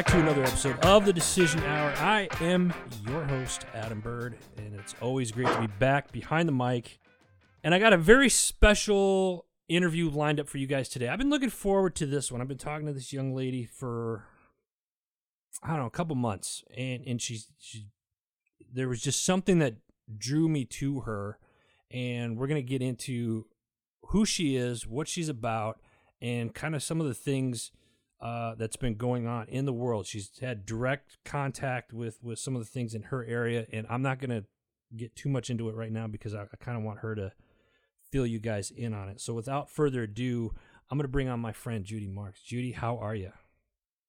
Back to another episode of the Decision Hour. I am your host, Adam Bird, and it's always great to be back behind the mic. And I got a very special interview lined up for you guys today. I've been looking forward to this one. I've been talking to this young lady for I don't know, a couple months, and and she's she there was just something that drew me to her, and we're gonna get into who she is, what she's about, and kind of some of the things uh, that's been going on in the world. She's had direct contact with with some of the things in her area, and I'm not gonna get too much into it right now because I, I kind of want her to fill you guys in on it. So without further ado, I'm gonna bring on my friend Judy Marks. Judy, how are you?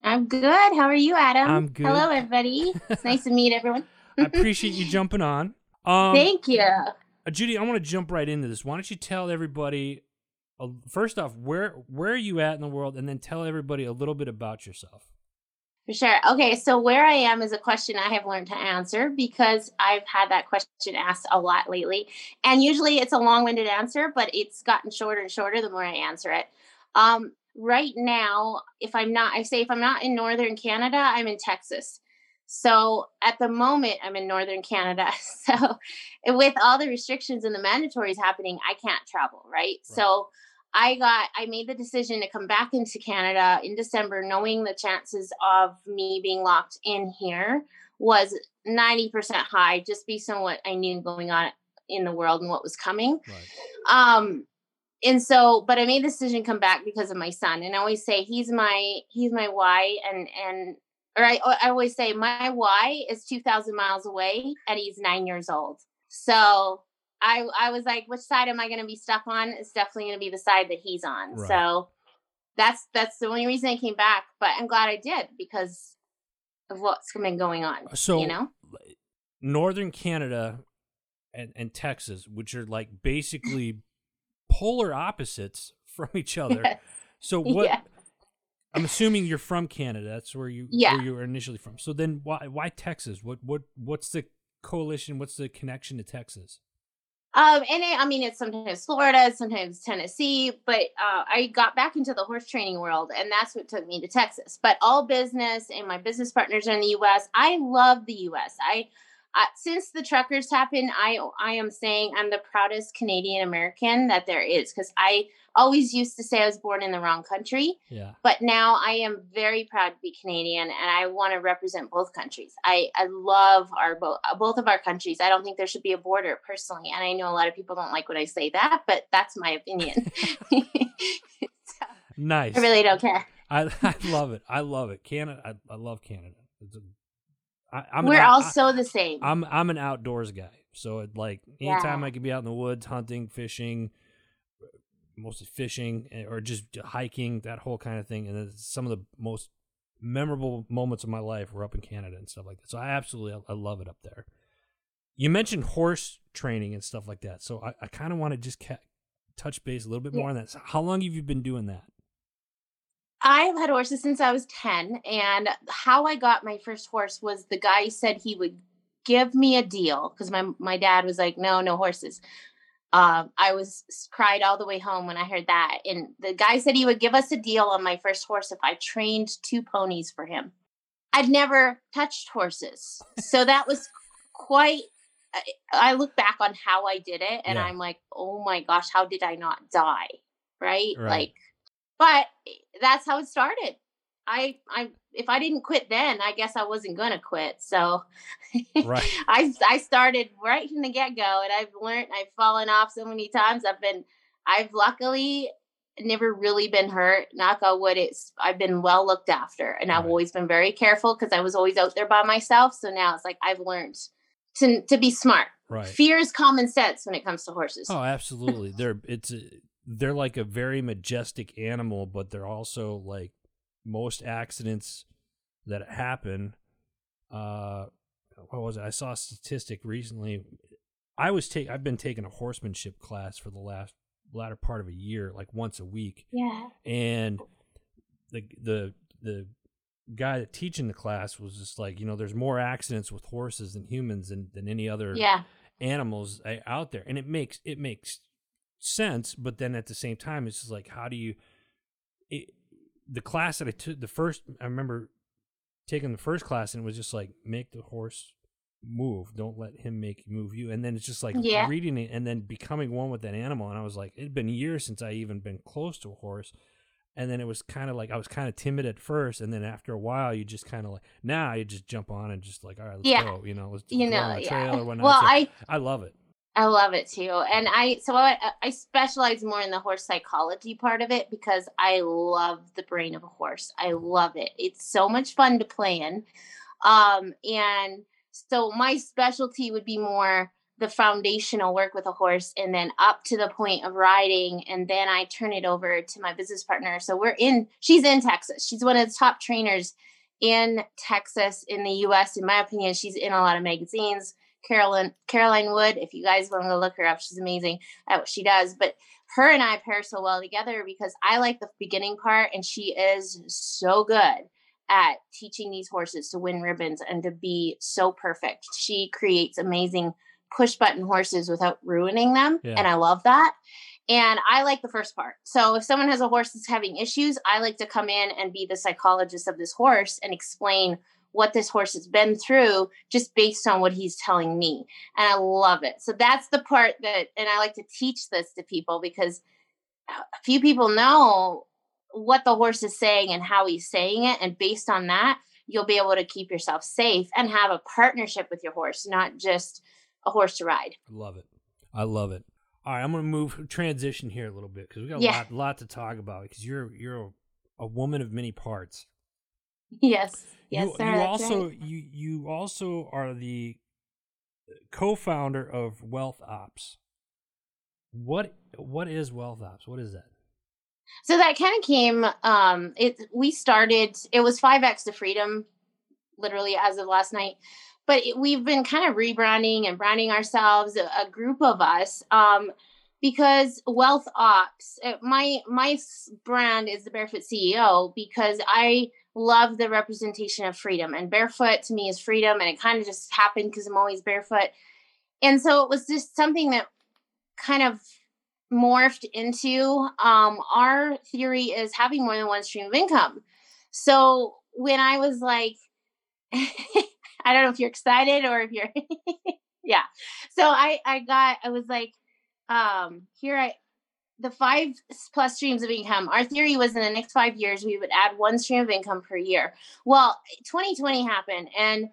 I'm good. How are you, Adam? I'm good. Hello, everybody. It's nice to meet everyone. I appreciate you jumping on. Um, Thank you. Uh, Judy, I want to jump right into this. Why don't you tell everybody, uh, first off, where where are you at in the world, and then tell everybody a little bit about yourself. For sure. Okay, so where I am is a question I have learned to answer because I've had that question asked a lot lately. And usually it's a long winded answer, but it's gotten shorter and shorter the more I answer it. Um, right now, if I'm not, I say if I'm not in Northern Canada, I'm in Texas. So at the moment, I'm in Northern Canada. So with all the restrictions and the mandatories happening, I can't travel, right? right? So I got, I made the decision to come back into Canada in December, knowing the chances of me being locked in here was 90% high, just based on what I knew going on in the world and what was coming. Right. Um, and so but i made the decision to come back because of my son and i always say he's my he's my why and and or I, I always say my why is 2000 miles away and he's nine years old so i i was like which side am i going to be stuck on it's definitely going to be the side that he's on right. so that's that's the only reason i came back but i'm glad i did because of what's been going on uh, so you know northern canada and, and texas which are like basically polar opposites from each other. Yes. So what? Yeah. I'm assuming you're from Canada. That's where you yeah. where you were initially from. So then why why Texas? What what what's the coalition? What's the connection to Texas? Um, and it, I mean, it's sometimes Florida, sometimes Tennessee, but uh, I got back into the horse training world, and that's what took me to Texas. But all business and my business partners are in the U.S. I love the U.S. I uh, since the truckers happened, I I am saying I'm the proudest Canadian American that there is because I always used to say I was born in the wrong country. Yeah. But now I am very proud to be Canadian and I want to represent both countries. I I love our both both of our countries. I don't think there should be a border personally, and I know a lot of people don't like when I say that, but that's my opinion. so, nice. I really don't care. I, I love it. I love it. Canada. I, I love Canada. It's a I, am We're an, also I, the same. I'm I'm an outdoors guy, so it, like anytime yeah. I can be out in the woods, hunting, fishing, mostly fishing eh, or just hiking, that whole kind of thing. And some of the most memorable moments of my life were up in Canada and stuff like that. So I absolutely I, I love it up there. You mentioned horse training and stuff like that, so I, I kind of want to just ca- touch base a little bit more yeah. on that. So how long have you been doing that? I've had horses since I was 10. And how I got my first horse was the guy said he would give me a deal because my, my dad was like, no, no horses. Uh, I was cried all the way home when I heard that. And the guy said he would give us a deal on my first horse if I trained two ponies for him. I'd never touched horses. So that was quite I look back on how I did it and yeah. I'm like, oh my gosh, how did I not die? Right? right? Like but that's how it started. I I if I didn't quit then, I guess I wasn't gonna quit. So right. I I started right from the get go, and I've learned. I've fallen off so many times. I've been I've luckily never really been hurt. Knock on wood. It's I've been well looked after, and right. I've always been very careful because I was always out there by myself. So now it's like I've learned to to be smart. Right. Fear is common sense when it comes to horses. Oh, absolutely. They're it's they're like a very majestic animal, but they're also like most accidents that happen. Uh, what was it? I saw a statistic recently. I was take I've been taking a horsemanship class for the last latter part of a year, like once a week. Yeah. And the the the guy that teaching the class was just like, you know, there's more accidents with horses than humans than, than any other yeah. animals eh, out there, and it makes it makes sense, but then at the same time, it's just like, how do you? It, the class that I took, the first, I remember taking the first class and it was just like make the horse move. Don't let him make move you. And then it's just like Yeah. reading it and then becoming one with that animal. And I was like, it'd been years since I even been close to a horse. And then it was kind of like I was kind of timid at first, and then after a while, you just kind of like now you just jump on and just like all right, let's Yeah. go, you know, let's You know, yeah. trail or whatnot. Well, So I I love it. I love it too. And I so I, I specialize more in the horse psychology part of it because I love the brain of a horse. I love it. It's so much fun to play in. Um and so my specialty would be more the foundational work with a horse and then up to the point of riding and then I turn it over to my business partner. So we're in she's in Texas. She's one of the top trainers in Texas in the US in my opinion. She's in a lot of magazines. Carolyn Caroline Wood. If you guys want to look her up, she's amazing at what she does. But her and I pair so well together because I like the beginning part, and she is so good at teaching these horses to win ribbons and to be so perfect. She creates amazing push button horses without ruining them, Yeah. and I love that. And I like the first part. So if someone has a horse that's having issues, I like to come in and be the psychologist of this horse and explain what this horse has been through just based on what he's telling me. And I love it. So that's the part that, and I like to teach this to people because a few people know what the horse is saying and how he's saying it. And based on that, you'll be able to keep yourself safe and have a partnership with your horse, not just a horse to ride. I love it. I love it. All right, I'm gonna move transition here a little bit because we got a Yeah. lot, lot to talk about because you're you're a, a woman of many parts. Yes. Yes, you, sir. you also right. you you also are the co-founder of Wealth Ops. What what is Wealth Ops? What is that? So that kind of came. Um, it we started. It was five X to freedom, literally as of last night. But it, we've been kind of rebranding and branding ourselves, a, a group of us, um, because Wealth Ops. uh, My my brand is the Barefoot CEO because I love the representation of freedom, and barefoot to me is freedom, and it kind of just happened because I'm always barefoot, and so it was just something that kind of morphed into um, our theory is having more than one stream of income. So when I was like, I don't know if you're excited or if you're, yeah. So I I got I was like, um, here I the five plus streams of income. Our theory was in the next five years we would add one stream of income per year. Well, 2020 happened and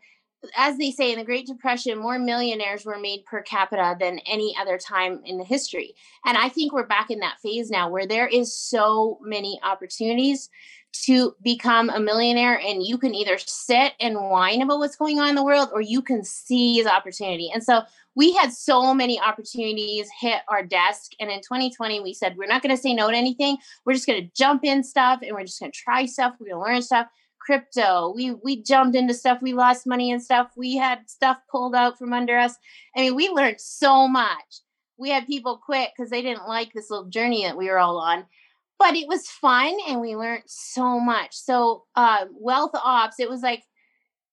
as they say in the Great Depression, more millionaires were made per capita than any other time in the history. And I think we're back in that phase now where there is so many opportunities to become a millionaire and you can either sit and whine about what's going on in the world or you can seize opportunity. And so we had so many opportunities hit our desk and in 2020 we said we're not going to say no to anything. We're just going to jump in stuff and we're just going to try stuff, we're going to learn stuff crypto. We we jumped into stuff. We lost money and stuff. We had stuff pulled out from under us. I mean, we learned so much. We had people quit because they didn't like this little journey that we were all on. But it was fun and we learned so much. So uh, wealth ops, it was like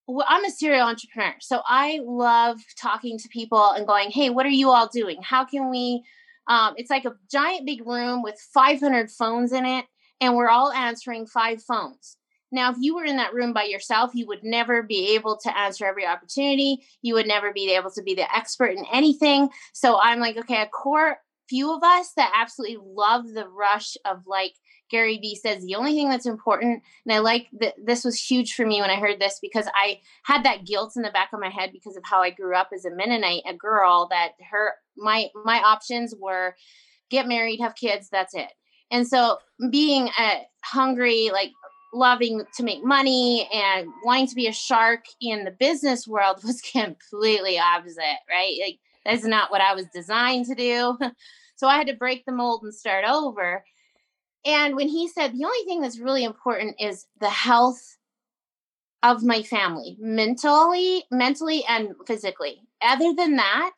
well, I'm a serial entrepreneur. So I love talking to people and going, hey, what are you all doing? How can we? Um, it's like a giant big room with 500 phones in it, and we're all answering five phones. Now, if you were in that room by yourself, you would never be able to answer every opportunity. You would never be able to be the expert in anything. So I'm like, okay, a core few of us that absolutely love the rush of like Gary Vee says, the only thing that's important, and I like that this was huge for me when I heard this because I had that guilt in the back of my head because of how I grew up as a Mennonite, a girl that her my my options were get married, have kids, that's it. And so being a hungry, like loving to make money and wanting to be a shark in the business world was completely opposite, right? Like that's not what I was designed to do. So I had to break the mold and start over. And when he said the only thing that's really important is the health of my family, mentally, mentally and physically. Other than that,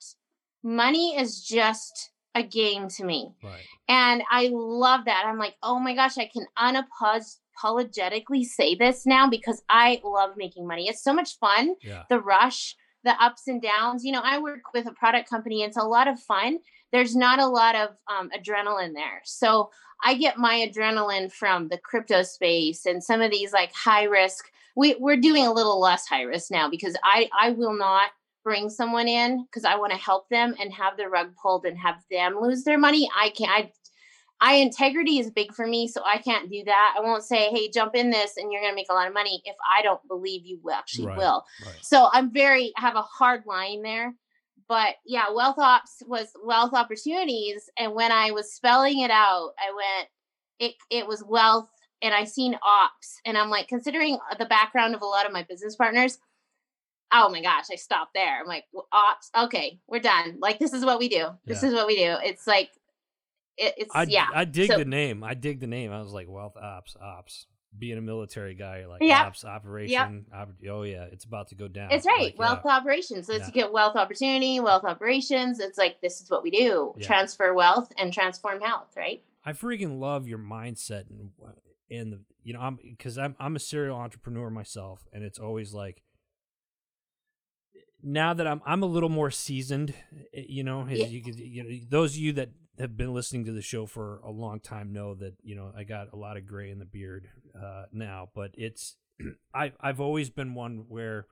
money is just a game to me. Right. And I love that. I'm like, oh my gosh, I can unapologetically say this now because I love making money. It's so much fun. Yeah. The rush, the ups and downs. You know, I work with a product company. It's a lot of fun, there's not a lot of um, adrenaline there. So I get my adrenaline from the crypto space and some of these like high risk. We, we're doing a little less high risk now because I, I will not bring someone in because I want to help them and have the rug pulled and have them lose their money. I can't. I, I integrity is big for me, so I can't do that. I won't say, "Hey, jump in this and you're going to make a lot of money" if I don't believe you actually right, will. Right. So I'm very have a hard line there but yeah, wealth ops was wealth opportunities. And when I was spelling it out, I went, it it was wealth, and I seen ops, and I'm like, considering the background of a lot of my business partners, oh my gosh, I stopped there. I'm like, ops, okay, we're done. Like this is what we do. This yeah. is what we do. It's like, it, it's I, yeah. I dig so, the name. I dig the name. I was like, wealth ops, ops being a military guy, like yep. ops, operation. Yep. Op- oh yeah, it's about to go down. It's right. Like, wealth yeah. operations. So yeah. get wealth opportunity, wealth operations. It's like this is what we do: yeah. transfer wealth and transform health. Right. I freaking love your mindset and and the you know I'm because I'm I'm a serial entrepreneur myself, and it's always like now that I'm I'm a little more seasoned, eh, you know, you could you know those of you that have been listening to the show for a long time know that you know I got a lot of gray in the beard uh, now, but it's I've I've always been one where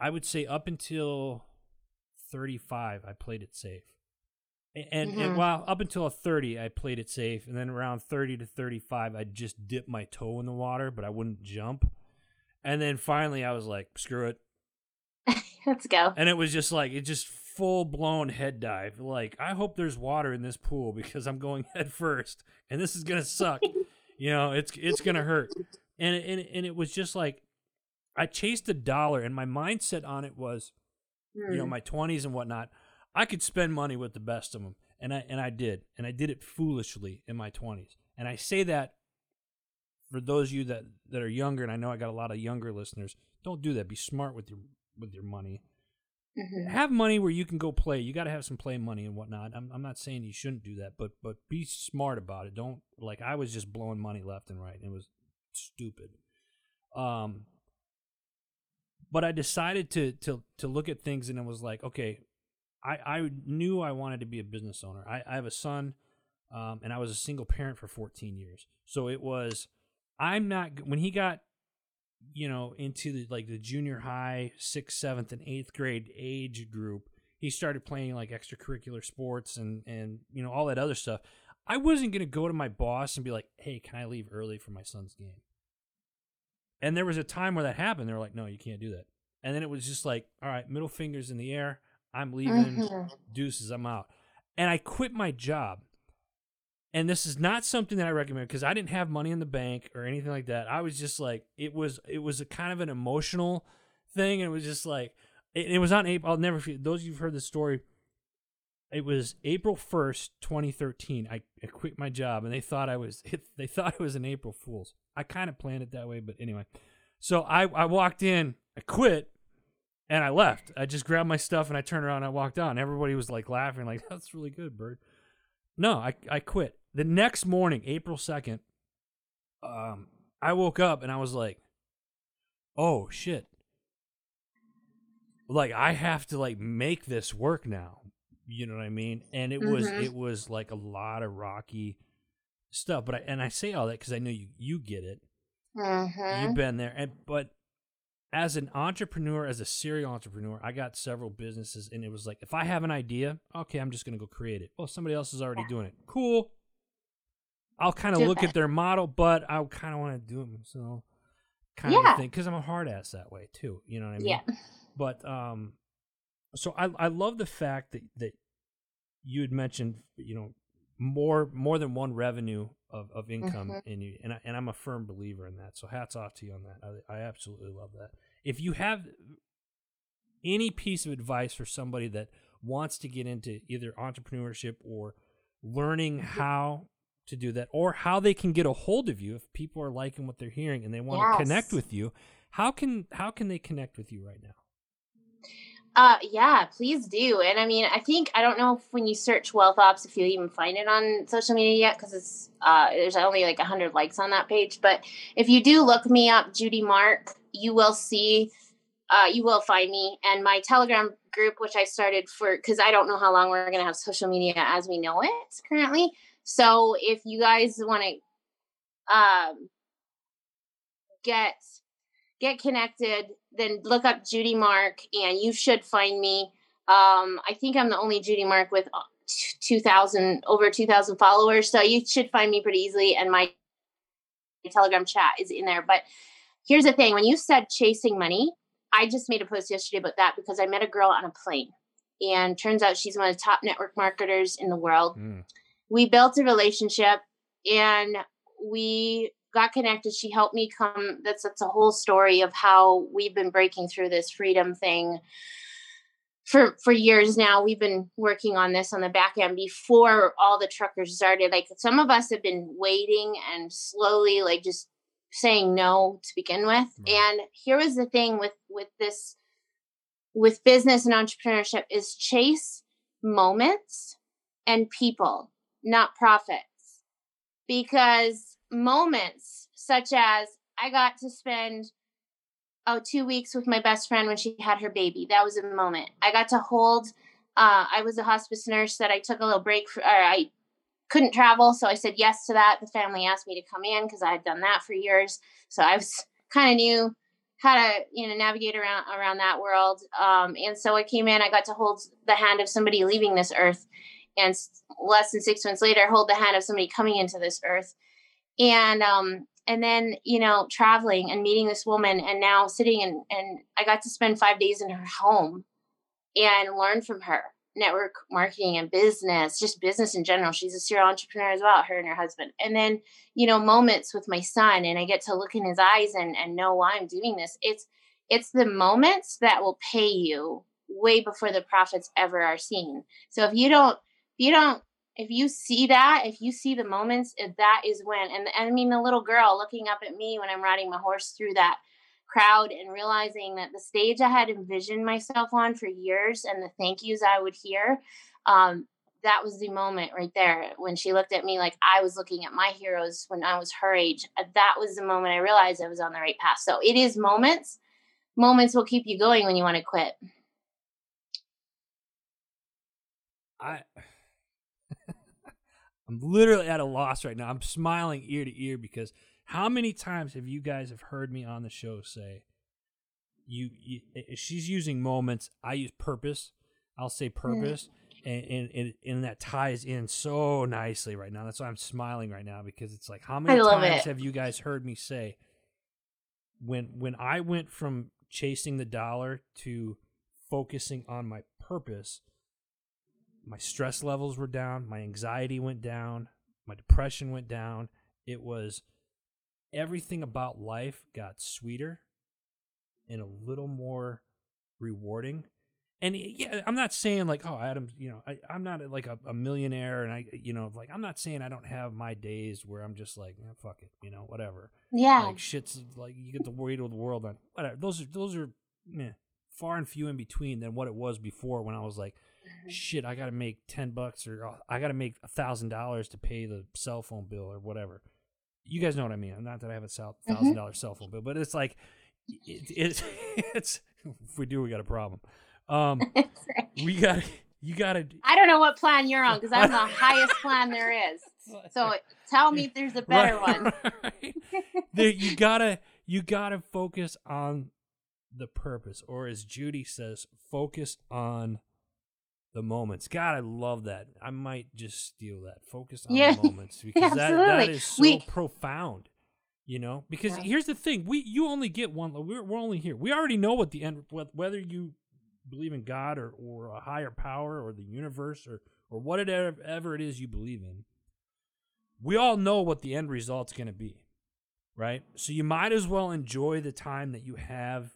I would say up until 35 I played it safe. And, mm-hmm. and while up until 30 I played it safe and then around 30 to 35 I just dipped my toe in the water but I wouldn't jump. And then finally I was like screw it. Let's go. And it was just like it just full blown head dive. Like, I hope there's water in this pool because I'm going head first, and this is gonna suck. you know, it's it's gonna hurt. And and and it was just like I chased a dollar, and my mindset on it was, you know, hmm. my twenties and whatnot. I could spend money with the best of them, and I and I did, and I did it foolishly in my twenties. And I say that for those of you that that are younger, and I know I got a lot of younger listeners. Don't do that. Be smart with your with your money. Mm-hmm. Have money where you can go play. You got to have some play money and whatnot. I'm, I'm not saying you shouldn't do that, but but be smart about it. Don't like I was just blowing money left and right. It was stupid. Um, but I decided to to to look at things and it was like, okay, I I knew I wanted to be a business owner. I, I have a son, um, and I was a single parent for 14 years. So it was, I'm not when he got you know, into the like the junior high, sixth, seventh, and eighth grade age group, he started playing like extracurricular sports and and you know all that other stuff. I wasn't gonna go to my boss and be like, "Hey, can I leave early for my son's game?" And there was a time where that happened. They were like, "No, you can't do that." And then it was just like, "All right, middle fingers in the air. I'm leaving. Mm-hmm. Deuces, I'm out." And I quit my job and this is not something that I recommend because I didn't have money in the bank or anything like that. I was just like, it was, it was a kind of an emotional thing. And it was just like, it, it was on April. I'll never forget. Those of you who've heard the story, it was April 1st, 2013. I, I quit my job and they thought I was, they thought it was an April Fool's. I kind of planned it that way, but anyway. So I, I walked in, I quit, and I left. I just grabbed my stuff and I turned around and I walked on. Everybody was like laughing, like, that's really good, Bird. No, I, I quit. The next morning, April 2nd, um, I woke up and I was like, oh shit. Like I have to like make this work now. You know what I mean? And it mm-hmm. was it was like a lot of rocky stuff. But I and I say all that because I know you you get it. Mm-hmm. You've been there. And but as an entrepreneur, as a serial entrepreneur, I got several businesses, and it was like, if I have an idea, okay, I'm just going to go create it. Well, somebody else is already doing it. Cool. I'll kind of look at their model, but I kind of want to do them. So, kind yeah. of thing, because I'm a hard ass that way too. You know what I mean? Yeah. But um, so I I love the fact that that you had mentioned, you know, more more than one revenue of, of income mm-hmm. in you and I, and I'm a firm believer in that so hats off to you on that I, I absolutely love that if you have any piece of advice for somebody that wants to get into either entrepreneurship or learning mm-hmm. how to do that or how they can get a hold of you if people are liking what they're hearing and they want yes. to connect with you how can how can they connect with you right now uh, yeah, please do. And I mean, I think I don't know if when you search wealth ops, if you even find it on social media yet, because it's uh, there's only like hundred likes on that page. But if you do look me up, Judy Mark, you will see uh, you will find me and my telegram group which i started for because i don't know how long we're going to have social media as we know it currently so if you guys want to um, get get connected then look up judy mark and you should find me um, i think i'm the only judy mark with uh, 2000 over 2000 followers so you should find me pretty easily and my telegram chat is in there but here's the thing when you said chasing money I just made a post yesterday about that because I met a girl on a plane, and turns out she's one of the top network marketers in the world. Mm. We built a relationship, and we got connected. She helped me come. That's that's a whole story of how we've been breaking through this freedom thing for for years now. We've been working on this on the back end before all the truckers started. Like some of us have been waiting and slowly, like just saying no to begin with. Mm-hmm. And here was the thing with with this with business and entrepreneurship is chase moments and people, not profits. Because moments such as I got to spend oh two weeks with my best friend when she had her baby. That was a moment. I got to hold uh, I was a hospice nurse that I took a little break for, or I couldn't travel, so I said yes to that. The family asked me to come in because I had done that for years, so I was kind of knew how to you know navigate around around that world. Um, and so I came in. I got to hold the hand of somebody leaving this earth, and less than six months later, hold the hand of somebody coming into this earth. And um, and then you know traveling and meeting this woman, and now sitting and and I got to spend five days in her home and learn from her network marketing and business, just business in general. She's a serial entrepreneur as well, her and her husband. And then, you know, moments with my son and I get to look in his eyes and, and know why I'm doing this. It's it's the moments that will pay you way before the profits ever are seen. So if you don't you don't if you see that, if you see the moments, that is when and, and I mean the little girl looking up at me when I'm riding my horse through that crowd and realizing that the stage I had envisioned myself on for years and the thank yous I would hear, um, that was the moment right there when she looked at me like I was looking at my heroes when I was her age. Uh, that was the moment I realized I was on the right path. So it is moments. Moments will keep you going when you want to quit. I I'm literally at a loss right now. I'm smiling ear to ear because how many times have you guys have heard me on the show say, "You, you eh, eh, she's using moments. I use purpose. I'll say purpose." And, and, and and that ties in so nicely right now. That's why I'm smiling right now because it's like how many times it. have you guys heard me say when when I went from chasing the dollar to focusing on my purpose, my stress levels were down, my anxiety went down, my depression went down. It was everything about life got sweeter and a little more rewarding. And yeah, I'm not saying like, oh, Adam, you know, I, I'm not like a, a millionaire, and I, you know, like I'm not saying I don't have my days where I'm just like, eh, fuck it, you know, whatever. Yeah. Like shit's like you get the weight of the world on whatever. Those are those are, man, far and few in between than what it was before when I was like. Shit, I got to make ten bucks or oh, I got to make a thousand dollars to pay the cell phone bill or whatever you guys know what I mean. Not that I have a mm-hmm. thousand dollar cell phone bill, but it's like it, it's it's if we do, we got a problem. Um, we got you got to. I don't know what plan you're on because I'm the highest plan there is. So tell me if there's a better right, one. Right. you gotta you gotta focus on the purpose, or as Judy says, focus on the moments. God, I love that. I might just steal that. Focus on yeah. the moments because that, that is so we, profound. You know, because yeah. here's the thing: we you only get one. We're, we're only here. We already know what the end. Whether you believe in God or or a higher power or the universe or or whatever it is you believe in, we all know what the end result's going to be, right? So you might as well enjoy the time that you have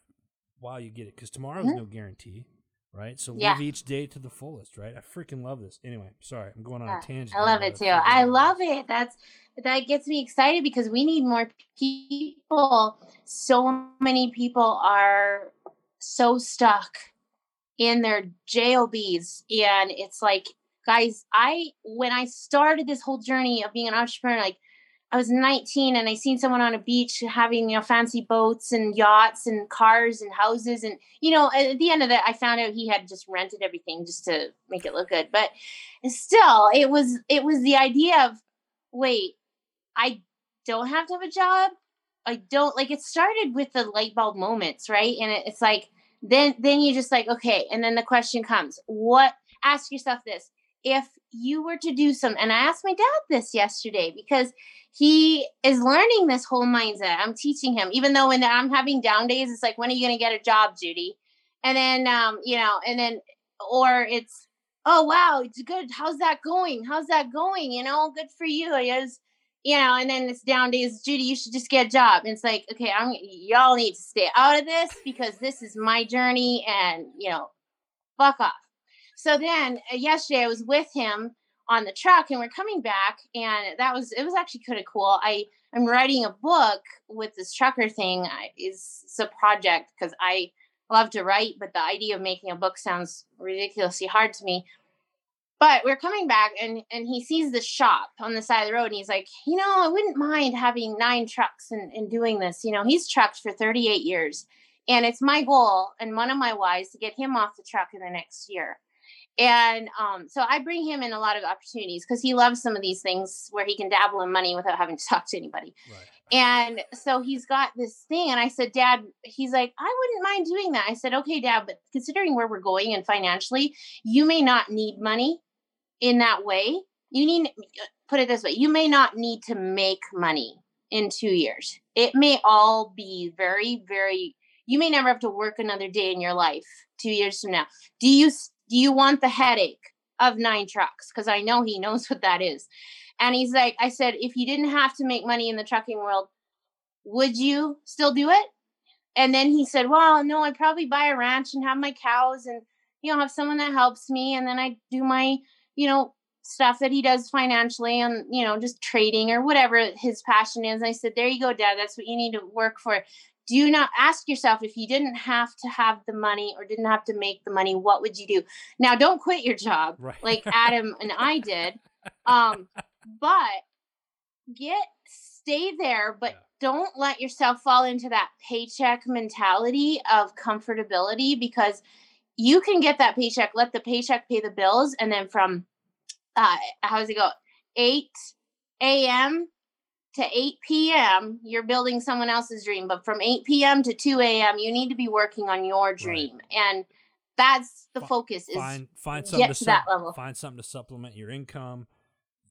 while you get it, because tomorrow's mm-hmm. no guarantee right? So yeah. live each day to the fullest, right? I freaking love this. Anyway, sorry, I'm going on yeah, a tangent. I love it too. I love it. That's that gets me excited because we need more people. So many people are so stuck in their jobs, and it's like, guys, I when I started this whole journey of being an entrepreneur, like I was 19 and I seen someone on a beach having you know fancy boats and yachts and cars and houses and you know at the end of that I found out he had just rented everything just to make it look good. But still it was it was the idea of wait I don't have to have a job? I don't like it started with the light bulb moments right? And it, it's like then then you just like okay. And then the question comes what ask yourself this if you were to do some and i asked my dad this yesterday because he is learning this whole mindset. I'm teaching him even though when i'm having down days it's like when are you going to get a job judy? And then um you know and then or it's oh wow it's good. How's that going? How's that going? You know good for you is you know and then it's down days judy you should just get a job. And it's like okay i'm y'all need to stay out of this because this is my journey and you know fuck off so then uh, yesterday I was with him on the truck and we're coming back and that was it was actually kind of cool. I I'm writing a book with this trucker thing I, is it's a project because I love to write, but the idea of making a book sounds ridiculously hard to me. But we're coming back and and he sees the shop on the side of the road and he's like, you know, I wouldn't mind having nine trucks and, and doing this. You know, he's trucked for 38 years. And it's my goal and one of my whys to get him off the truck in the next year and um, so I bring him in a lot of opportunities because he loves some of these things where he can dabble in money without having to talk to anybody. Right. And so he's got this thing. And I said, Dad, he's like, I wouldn't mind doing that. I said, okay, Dad, but considering where we're going and financially, you may not need money in that way. You need, put it this way, you may not need to make money in two years. It may all be very, very, you may never have to work another day in your life two years from now. Do you do you want the headache of nine trucks? Because I know he knows what that is. And he's like, I said, if you didn't have to make money in the trucking world, would you still do it? And then he said, Well, no, I'd probably buy a ranch and have my cows and, you know, have someone that helps me. And then I do my, you know, stuff that he does financially and, you know, just trading or whatever his passion is. I said, There you go, Dad. That's what you need to work for do you not ask yourself if you didn't have to have the money or didn't have to make the money what would you do now don't quit your job right. like adam and i did um but get stay there but yeah. don't let yourself fall into that paycheck mentality of comfortability because you can get that paycheck let the paycheck pay the bills and then from uh how does it go 8 a.m to 8 p.m., you're building someone else's dream. But from 8 p.m. to 2 a.m., you need to be working on your dream. Right. And that's the F- focus is find find something to, su- that level. Find something to supplement your income.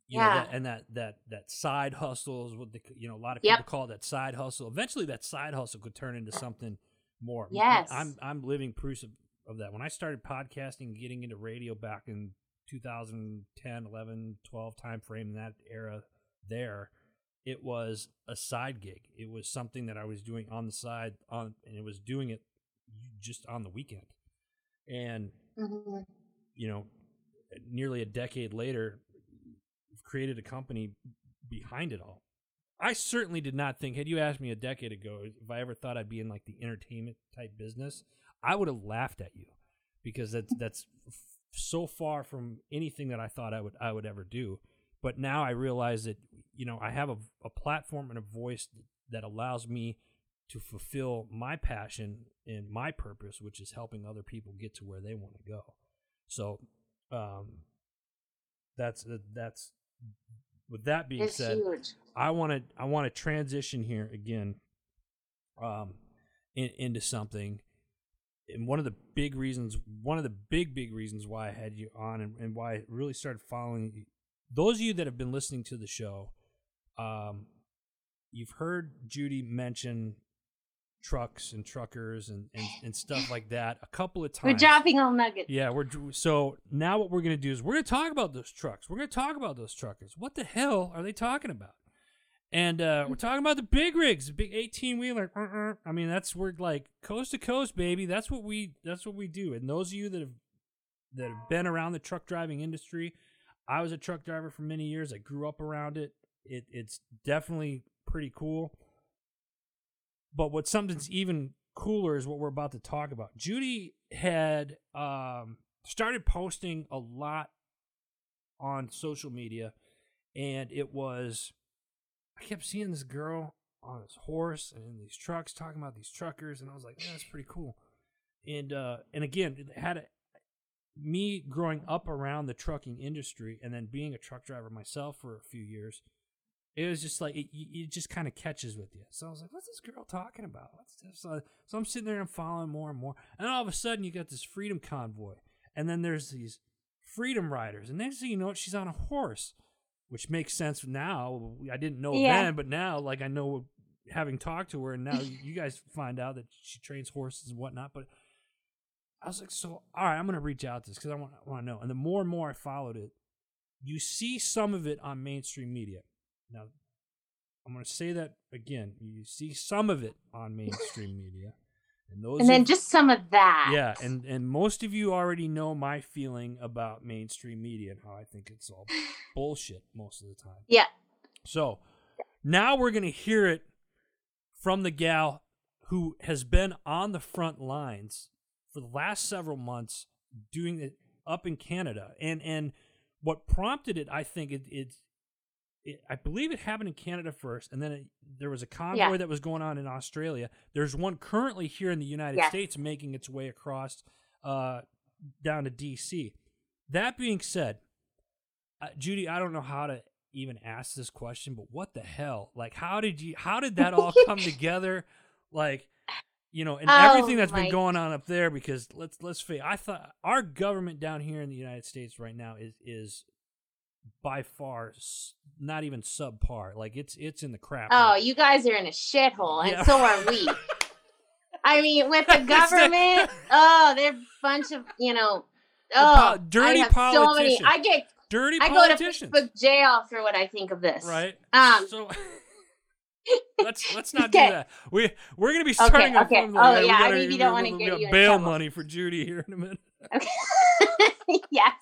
You yeah. Know, that, and that that that side hustle is what the you know a lot of people yep. call that side hustle. Eventually, that side hustle could turn into something more. Yes, I'm I'm living proof of, of that. When I started podcasting, getting into radio back in 2010, 11, 12 time frame in that era, there it was a side gig. It was something that I was doing on the side on and it was doing it just on the weekend. And mm-hmm. you know, nearly a decade later, created a company behind it all. I certainly did not think had you asked me a decade ago if I ever thought I'd be in like the entertainment type business, I would have laughed at you because that's that's so far from anything that I thought I would I would ever do. But now I realize that you know I have a, a platform and a voice that allows me to fulfill my passion and my purpose, which is helping other people get to where they want to go. So, um, that's uh, that's. With that being it's said, huge. I want to I want to transition here again, um, in, into something. And one of the big reasons, one of the big big reasons why I had you on, and, and why I really started following those of you that have been listening to the show, um, you've heard Judy mention trucks and truckers and, and, and stuff like that a couple of times. We're dropping all nuggets. Yeah, we're so now what we're gonna do is we're gonna talk about those trucks. We're gonna talk about those truckers. What the hell are they talking about? And uh, we're talking about the big rigs, the big eighteen wheeler. Uh-uh. I mean, that's we're like coast to coast, baby. That's what we that's what we do. And those of you that have that have been around the truck driving industry, I was a truck driver for many years. I grew up around it. it it's definitely pretty cool. But what something's even cooler is what we're about to talk about. Judy had um, started posting a lot on social media, and it was I kept seeing this girl on this horse and in these trucks talking about these truckers, and I was like, yeah, that's pretty cool. And uh, and again, it had a, me growing up around the trucking industry and then being a truck driver myself for a few years. It was just like it, it just kind of catches with you. So I was like, "What's this girl talking about?" What's this? So, so I'm sitting there and following more and more, and all of a sudden you got this freedom convoy, and then there's these freedom riders, and next thing you know, it, she's on a horse, which makes sense now. I didn't know Yeah. then, but now, like I know, having talked to her, and now you, you guys find out that she trains horses and whatnot. But I was like, so all right, I'm gonna reach out to this because I want want to know. And the more and more I followed it, you see some of it on mainstream media. Now, I'm gonna say that again. You see some of it on mainstream media, and those And then of- just some of that. yeah, and and most of you already know my feeling about mainstream media and how I think it's all bullshit most of the time. Yeah. So now we're gonna hear it from the gal who has been on the front lines for the last several months doing it up in Canada, and and what prompted it, I think it it. It, I believe it happened in Canada first, and then it, there was a convoy Yeah. that was going on in Australia. There's one currently here in the United. States making its way across uh, down to DC. That being said, uh, Judy, I don't know how to even ask this question, but what the hell? Like, how did you? How did that all come together? Like, you know, and Oh, everything that's been going on up there. Because let's let's face, I thought our government down here in the United States right now is is by far not even subpar. Like it's it's in the crap. Oh, heap. you guys are in a shithole, and Yeah. so are we. I mean, with the government, oh, they're a bunch of you know, po- oh, dirty I have so many. politicians. I get, dirty I go to Facebook jail for what I think of this. right? Um, so. Let's let's not Okay. do that. We we're gonna be starting okay. a fund. Oh, yeah, I gotta- maybe don't wanna get you bail trouble. money for Judy here in a minute. Okay. yes.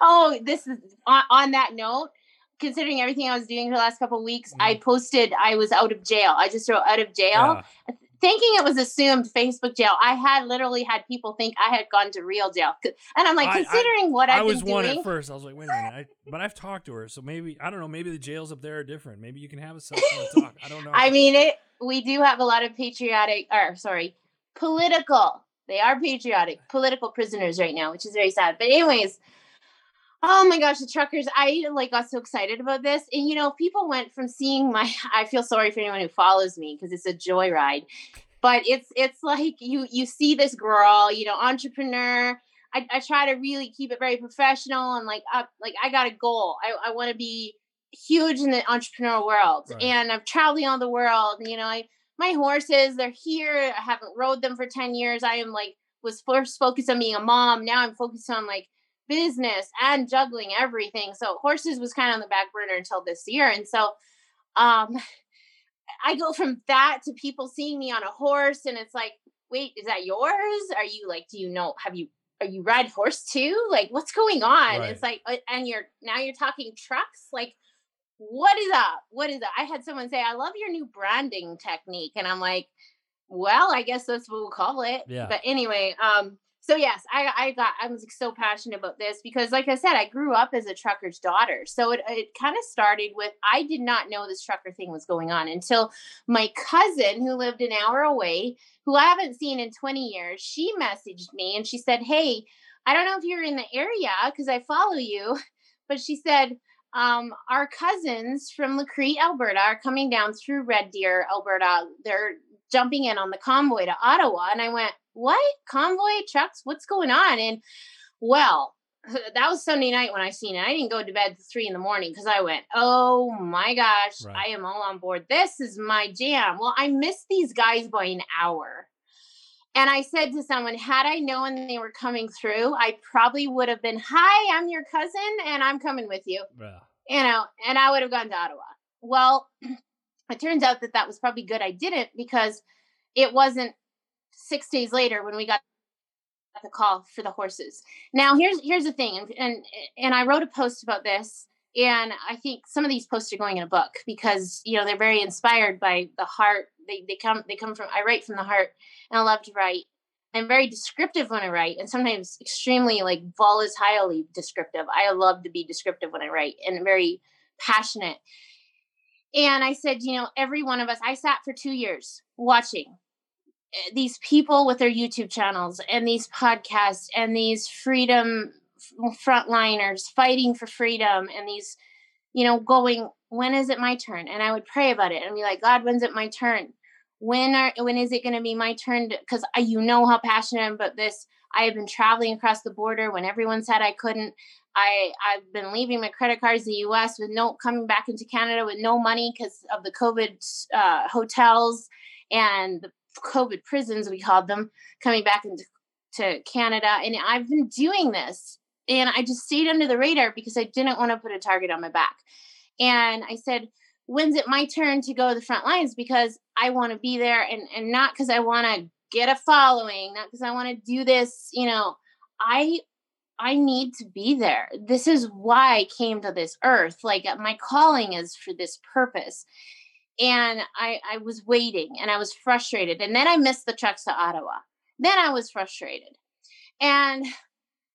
Oh, this is on, on that note. Considering everything I was doing for the last couple of weeks, I mm. posted I was out of jail. I just wrote out of jail, Yeah. Thinking it was assumed Facebook jail. I had literally had people think I had gone to real jail, and I'm like, I- I- considering what I I've was been one doing, at first. I was like, wait a minute, I, but I've talked to her, so maybe I don't know. Maybe the jails up there are different. Maybe you can have a cell phone talk. I don't know. I mean, it. We do have a lot of patriotic, or sorry, political. They are patriotic political prisoners right now, which is very sad. But anyways, oh my gosh, the truckers! I like got so excited about this, and you know, people went from seeing my. I feel sorry for anyone who follows me because it's a joyride, but it's it's like you you see this girl, you know, entrepreneur. I, I try to really keep it very professional and like up like I got a goal. I, I want to be huge in the entrepreneurial world Right. and I'm traveling all the world. You know, I my horses, they're here. I haven't rode them for 10 years. I am like was first focused on being a mom. Now I'm focused on like business and juggling everything. So horses was kind of on the back burner until this year. And so um I go from that to people seeing me on a horse and it's like, wait, is that yours? Are you like, do you know, have you are you ride horse too? Like what's going on? Right. It's like uh, and you're now you're talking trucks? Like what is up? What is up? I had someone say, I love your new branding technique. And I'm like, well, I guess that's what we'll call it. Yeah. But anyway, um, so yes, I, I got I was so passionate about this because like I said, I grew up as a trucker's daughter. So it, it kind of started with I did not know this trucker thing was going on until my cousin who lived an hour away, who I haven't seen in 20 years, she messaged me and she said, Hey, I don't know if you're in the area because I follow you, but she said, um, our cousins from La Crete, Alberta, are coming down through Red Deer, Alberta. They're jumping in on the convoy to Ottawa. And I went, What? Convoy trucks? What's going on? And well, that was Sunday night when I seen it. I didn't go to bed three in the morning because I went, Oh my gosh, Right. I am all on board. This is my jam. Well, I missed these guys by an hour. And I said to someone, had I known they were coming through, I probably would have been, Hi, I'm your cousin and I'm coming with you Yeah. you know, and I would have gone to Ottawa. Well, it turns out that that was probably good I didn't because it wasn't six days later when we got the call for the horses. Now here's here's the thing, and and, and I wrote a post about this, and I think some of these posts are going in a book because you know they're very inspired by the heart. They they come they come from I write from the heart, and I love to write. I'm very descriptive when I write, and sometimes extremely like volatilely descriptive. I love to be descriptive when I write, and very passionate. And I said, you know, every one of us, I sat for two years watching these people with their YouTube channels and these podcasts and these freedom frontliners fighting for freedom and these, you know, going, when is it my turn? And I would pray about it and be like, God, when's it my turn? When are when is it going to be my turn? Because you know how passionate I am about this. I have been traveling across the border when everyone said I couldn't. I I've been leaving my credit cards in the U.S. with no coming back into Canada with no money because of the COVID uh, hotels and the COVID prisons we called them coming back into to Canada. And I've been doing this, and I just stayed under the radar because I didn't want to put a target on my back. And I said, when's it my turn to go to the front lines? Because I want to be there, and and not because I want to get a following, not because I want to do this. You know, I I need to be there. This is why I came to this earth. Like my calling is for this purpose. And I, I was waiting and I was frustrated. And then I missed the trucks to Ottawa. Then I was frustrated. And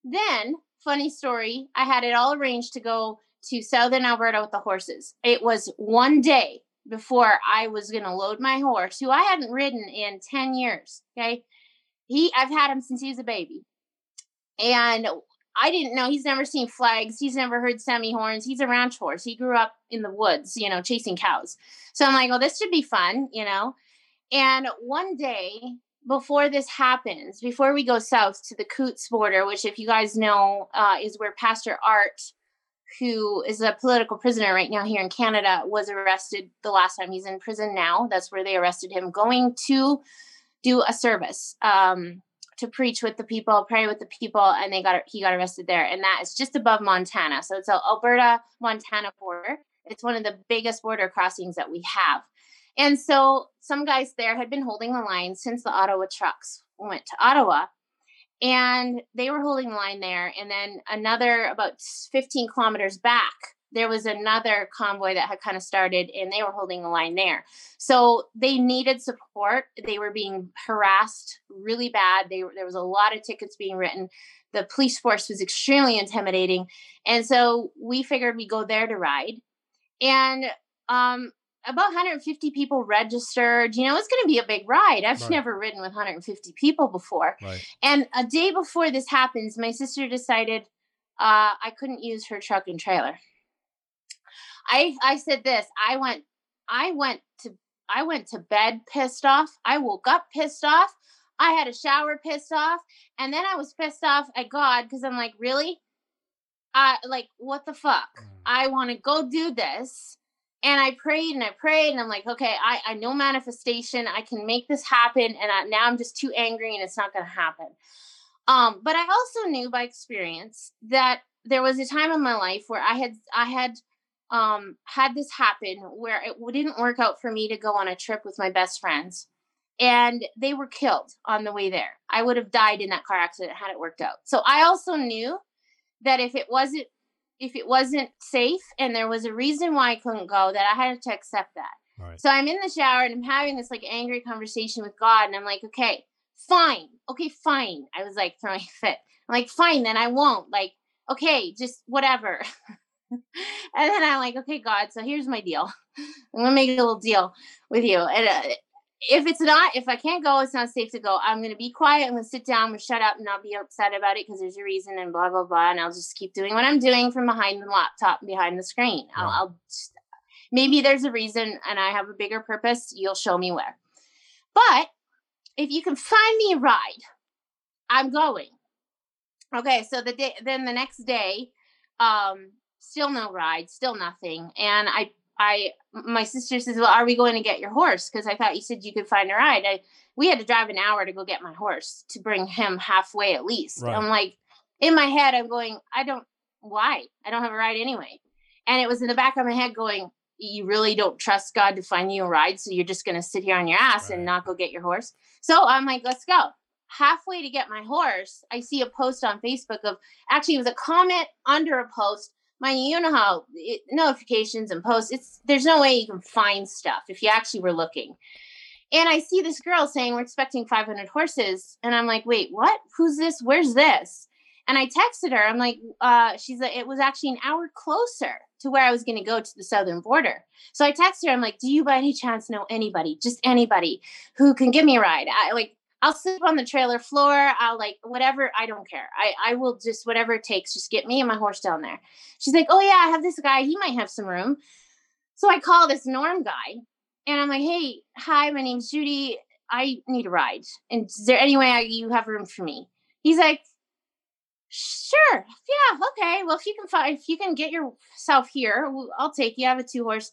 then, funny story, I had it all arranged to go to southern Alberta with the horses. It was one day before I was going to load my horse, who I hadn't ridden in 10 years. Okay. He, I've had him since he was a baby. And I didn't know. He's never seen flags. He's never heard semi horns. He's a ranch horse. He grew up in the woods, you know, chasing cows. So I'm like, well, this should be fun, you know. And one day before this happens, before we go south to the Coutts border, which, if you guys know, uh, is where Pastor Art, who is a political prisoner right now here in Canada, was arrested the last time. He's in prison now. That's where they arrested him, going to do a service. Um, to preach with the people, pray with the people, and they got he got arrested there. And that is just above Montana. So it's a Alberta Montana border. It's one of the biggest border crossings that we have. And so some guys there had been holding the line since the Ottawa trucks went to Ottawa. And they were holding the line there. And then another about 15 kilometers back, there was another convoy that had kind of started and they were holding the line there. So they needed support. They were being harassed really bad. They, there was a lot of tickets being written. The police force was extremely intimidating. And so we figured we'd go there to ride. And um, about 150 people registered. You know, it's going to be a big ride. I've right. never ridden with 150 people before. Right. And a day before this happens, my sister decided uh, I couldn't use her truck and trailer. I I said this. I went I went to I went to bed pissed off. I woke up pissed off. I had a shower pissed off, and then I was pissed off at God because I'm like, really? I like what the fuck? Mm. I want to go do this. And I prayed and I prayed and I'm like, okay, I, I know manifestation. I can make this happen. And I, now I'm just too angry and it's not going to happen. Um, but I also knew by experience that there was a time in my life where I had I had um, had this happen where it didn't work out for me to go on a trip with my best friends and they were killed on the way there. I would have died in that car accident had it worked out. So I also knew that if it wasn't if it wasn't safe and there was a reason why I couldn't go, that I had to accept that. Right. So I'm in the shower and I'm having this like angry conversation with God, and I'm like, okay, fine, okay, fine. I was like throwing a fit. I'm like, fine, then I won't. Like, okay, just whatever. and then I'm like, okay, God, so here's my deal. I'm gonna make a little deal with you. And uh, if it's not, if I can't go, it's not safe to go. I'm gonna be quiet. I'm gonna sit down and shut up and not be upset about it because there's a reason and blah blah blah. And I'll just keep doing what I'm doing from behind the laptop behind the screen. I'll, I'll just, maybe there's a reason and I have a bigger purpose. You'll show me where. But if you can find me a ride, I'm going. Okay, so the day then the next day, um, still no ride, still nothing. And I, I, my sister says, "Well, are we going to get your horse? Because I thought you said you could find a ride." I, we had to drive an hour to go get my horse to bring him halfway at least. Right. I'm like, in my head, I'm going, I don't. Why? I don't have a ride anyway. And it was in the back of my head going, you really don't trust God to find you a ride, so you're just going to sit here on your ass right. and not go get your horse. So I'm like, let's go. Halfway to get my horse, I see a post on Facebook of actually it was a comment under a post my you know how it, notifications and posts it's there's no way you can find stuff if you actually were looking and i see this girl saying we're expecting 500 horses and i'm like wait what who's this where's this And I texted her. I'm like, uh, she's like, it was actually an hour closer to where I was going to go to the southern border. So I texted her. I'm like, do you by any chance know anybody, just anybody who can give me a ride? I like, I'll sleep on the trailer floor. I'll like whatever. I don't care. I I will just whatever it takes. Just get me and my horse down there. She's like, oh yeah, I have this guy. He might have some room. So I call this Norm guy, and I'm like, hey, hi, my name's Judy. I need a ride. And is there any way I, you have room for me? He's like, sure, yeah, okay. Well, if you can find, if you can get yourself here, I'll take you. I have a two horse.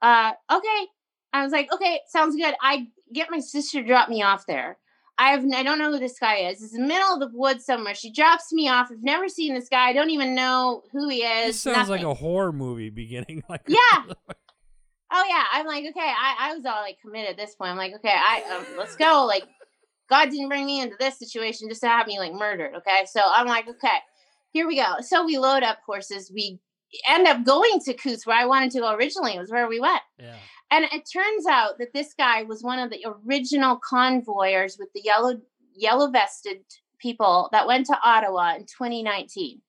Uh, okay. I was like, okay, sounds good. I get my sister to drop me off there. I have I don't know who this guy is. It's in the middle of the woods somewhere. She drops me off. I've never seen this guy. I don't even know who he is. This sounds nothing. like a horror movie beginning. Like yeah. oh yeah. I'm like okay. I, I was all like committed at this point. I'm like okay. I um, let's go. Like God didn't bring me into this situation just to have me like murdered. Okay. So I'm like okay. Here we go. So we load up horses. We end up going to Coutts where I wanted to go originally. It was where we went. Yeah. And it turns out that this guy was one of the original convoyers with the yellow yellow vested people that went to Ottawa in 2019.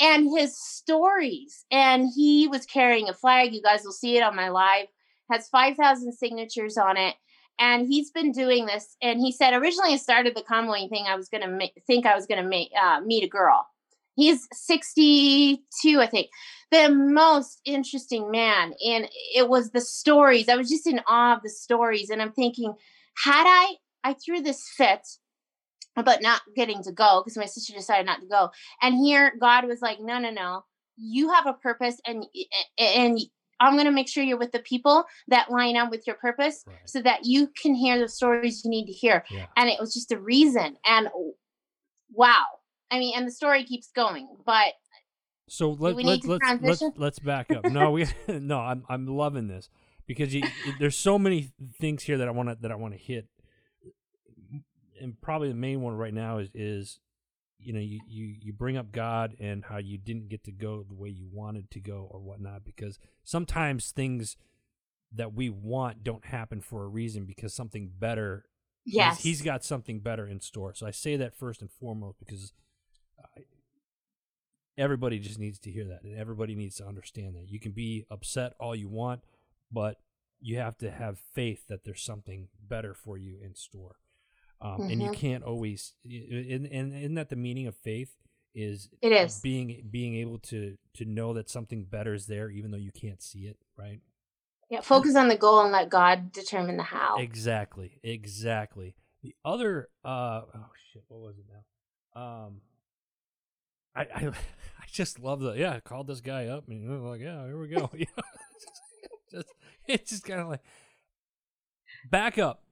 And his stories, and he was carrying a flag. You guys will see it on my live. Has 5,000 signatures on it, and he's been doing this. And he said originally I started the convoying thing. I was gonna ma- think I was gonna ma- uh, meet a girl. He's 62, I think the most interesting man. And it was the stories. I was just in awe of the stories. And I'm thinking, had I, I threw this fit about not getting to go because my sister decided not to go. And here God was like, no, no, no. You have a purpose and and I'm going to make sure you're with the people that line up with your purpose right. so that you can hear the stories you need to hear. Yeah. And it was just a reason. And wow. I mean, and the story keeps going, but so let, let, let's let's let's back up. No, we no. I'm I'm loving this because you, there's so many things here that I want to that I want to hit, and probably the main one right now is is you know you, you you bring up God and how you didn't get to go the way you wanted to go or whatnot because sometimes things that we want don't happen for a reason because something better. Yes, he's, he's got something better in store. So I say that first and foremost because everybody just needs to hear that and everybody needs to understand that. You can be upset all you want but you have to have faith that there's something better for you in store. Um, mm-hmm. and you mm-hmm. can't always and, and isn't that the meaning of faith is it is. being being able to to know that something better is there even though you can't see it right? Yeah focus on the goal and let god determine the how. Exactly exactly. The other uh oh shit what was it now? Um I, I, I just love the yeah. I called this guy up and was like, yeah, here we go. yeah, just, it's just kind of like back up.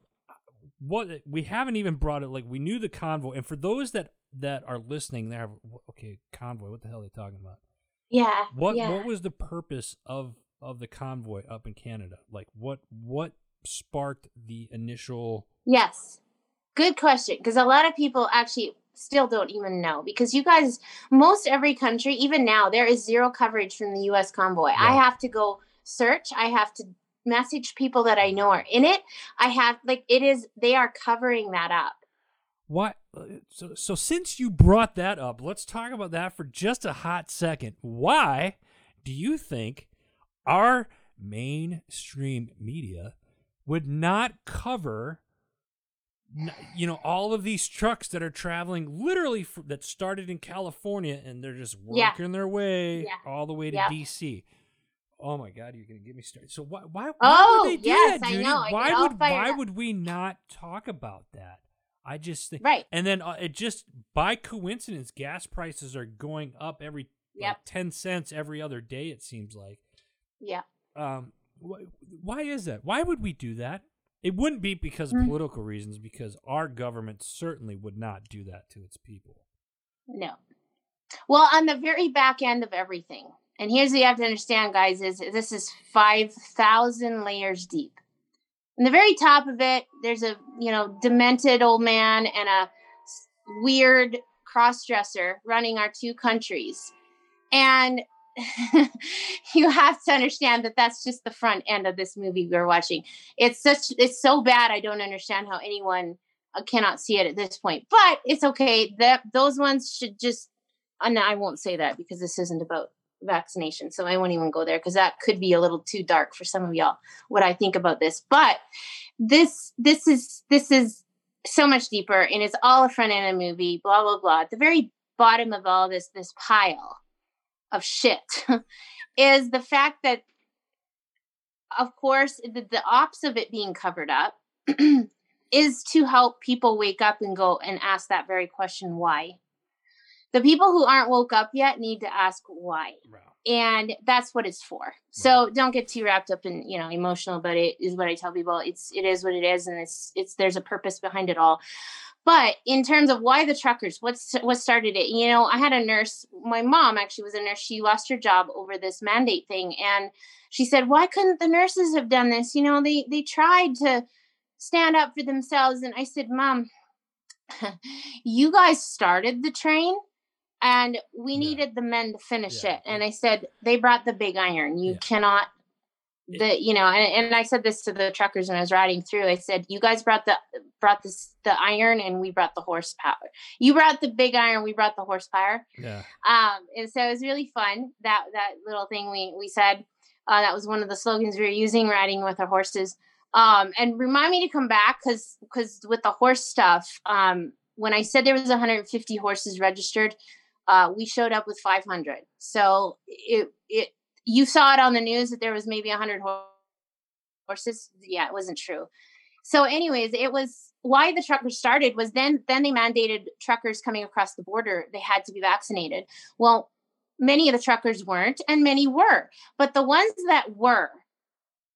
What we haven't even brought it like we knew the convoy, and for those that that are listening, there, okay, convoy. What the hell are they talking about? Yeah. What yeah. What was the purpose of of the convoy up in Canada? Like what what sparked the initial? Yes, good question. Because a lot of people actually still don't even know because you guys most every country even now there is zero coverage from the US convoy. Yeah. I have to go search, I have to message people that I know are in it. I have like it is they are covering that up. What so so since you brought that up, let's talk about that for just a hot second. Why do you think our mainstream media would not cover you know all of these trucks that are traveling literally that started in California and they're just working yeah. their way yeah. all the way to. DC. Oh my God, you're gonna get me started. So why why, why oh, would they do yes, that, Judy? Why would why would we not talk about that? I just think right, and then uh, it just by coincidence, gas prices are going up every yep. like, ten cents every other day. It seems like. Yeah. Um. Wh- why is that? Why would we do that? It wouldn't be because of mm. political reasons, because our government certainly would not do that to its people. No. Well, on the very back end of everything, and here's what you have to understand, guys, is this is 5,000 layers deep. In the very top of it, there's a, you know, demented old man and a weird cross-dresser running our two countries. And you have to understand that that's just the front end of this movie we're watching. It's such it's so bad I don't understand how anyone uh, cannot see it at this point. But it's okay. That those ones should just and I won't say that because this isn't about vaccination. So I won't even go there because that could be a little too dark for some of y'all what I think about this. But this this is this is so much deeper and it's all a front end of movie, blah blah blah. At the very bottom of all this this pile of shit is the fact that of course the, the ops of it being covered up is to help people wake up and go and ask that very question why? The people who aren't woke up yet need to ask why. Wow. and that's what it's for. So don't get too wrapped up in you know emotional but it is what i tell people. It's it is what it is and it's it's there's a purpose behind it all but in terms of why the truckers what's what started it you know i had a nurse my mom actually was a nurse she lost her job over this mandate thing and she said why couldn't the nurses have done this you know they they tried to stand up for themselves and i said mom you guys started the train and we Yeah. needed the men to finish Yeah. it and i said they brought the big iron you Yeah. cannot the you know and, and i said this to the truckers when i was riding through i said you guys brought the brought this the iron and we brought the horsepower. You brought the big iron we brought the horsepower. Yeah. um and so it was really fun. That that little thing we we said uh, that was one of the slogans we were using riding with our horses. Um and remind me to come back because because with the horse stuff um when i said there was 150 horses registered uh we showed up with 500 so it it you saw it on the news that there was maybe 100 horses? Yeah it wasn't true. So anyways it was why the truckers started was then then they mandated truckers coming across the border they had to be vaccinated. Well many of the truckers weren't and many were but the ones that were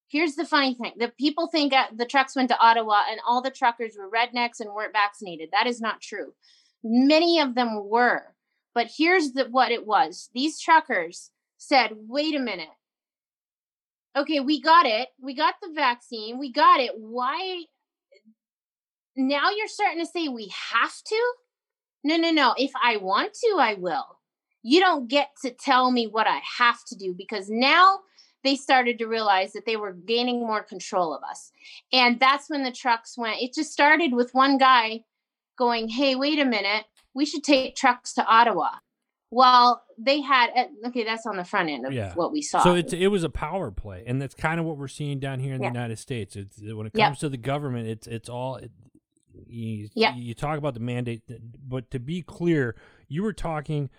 here's the funny thing the people think uh, the trucks went to ottawa and all the truckers were rednecks and weren't vaccinated. That is not true. Many of them were but here's the, what it was. These truckers said wait a minute. Okay we got it. We got the vaccine. We got it. Why now you're starting to say we have to? No no no. If i want to i will. You don't get to tell me what i have to do because now they started to realize that they were gaining more control of us. And that's when the trucks went. It just started with one guy going hey wait a minute. We should take trucks to ottawa well they had uh, okay that's on the front end of Yeah. what we saw So it it was a power play, and that's kind of what we're seeing down here in Yeah. the United States. It's when it comes to the government, it's it's all. It, you, Yeah. you talk about the mandate, but to be clear, you were talking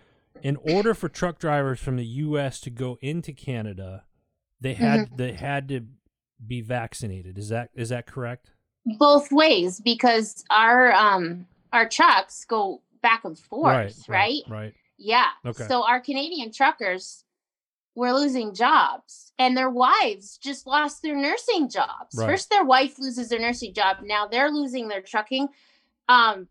in order for truck drivers from the U.S. to go into Canada, they had Mm-hmm. they had to be vaccinated. Is that is that correct? both ways because our um our trucks go back and forth right, right. Yeah. Okay. so our canadian truckers were losing jobs and their wives just lost their nursing jobs. Right. first their wife loses their nursing job. Now they're losing their trucking. Um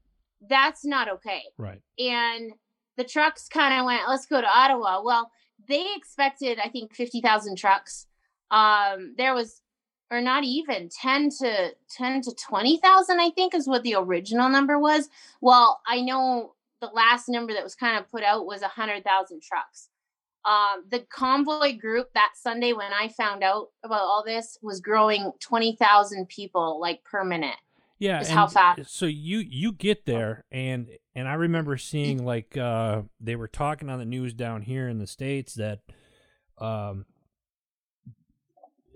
that's not okay. Right. and the trucks kind of went let's go to ottawa. Well they expected i think 50000 trucks. Um there was or not even 10 to 10 to 20000 i think is what the original number was. Well i know the last number that was kind of put out was 100000 trucks um, the convoy group that sunday when i found out about all this was growing 20000 people like per minute Yeah, is how fast- So you you get there, and and I remember seeing like uh, they were talking on the news down here in the states that um,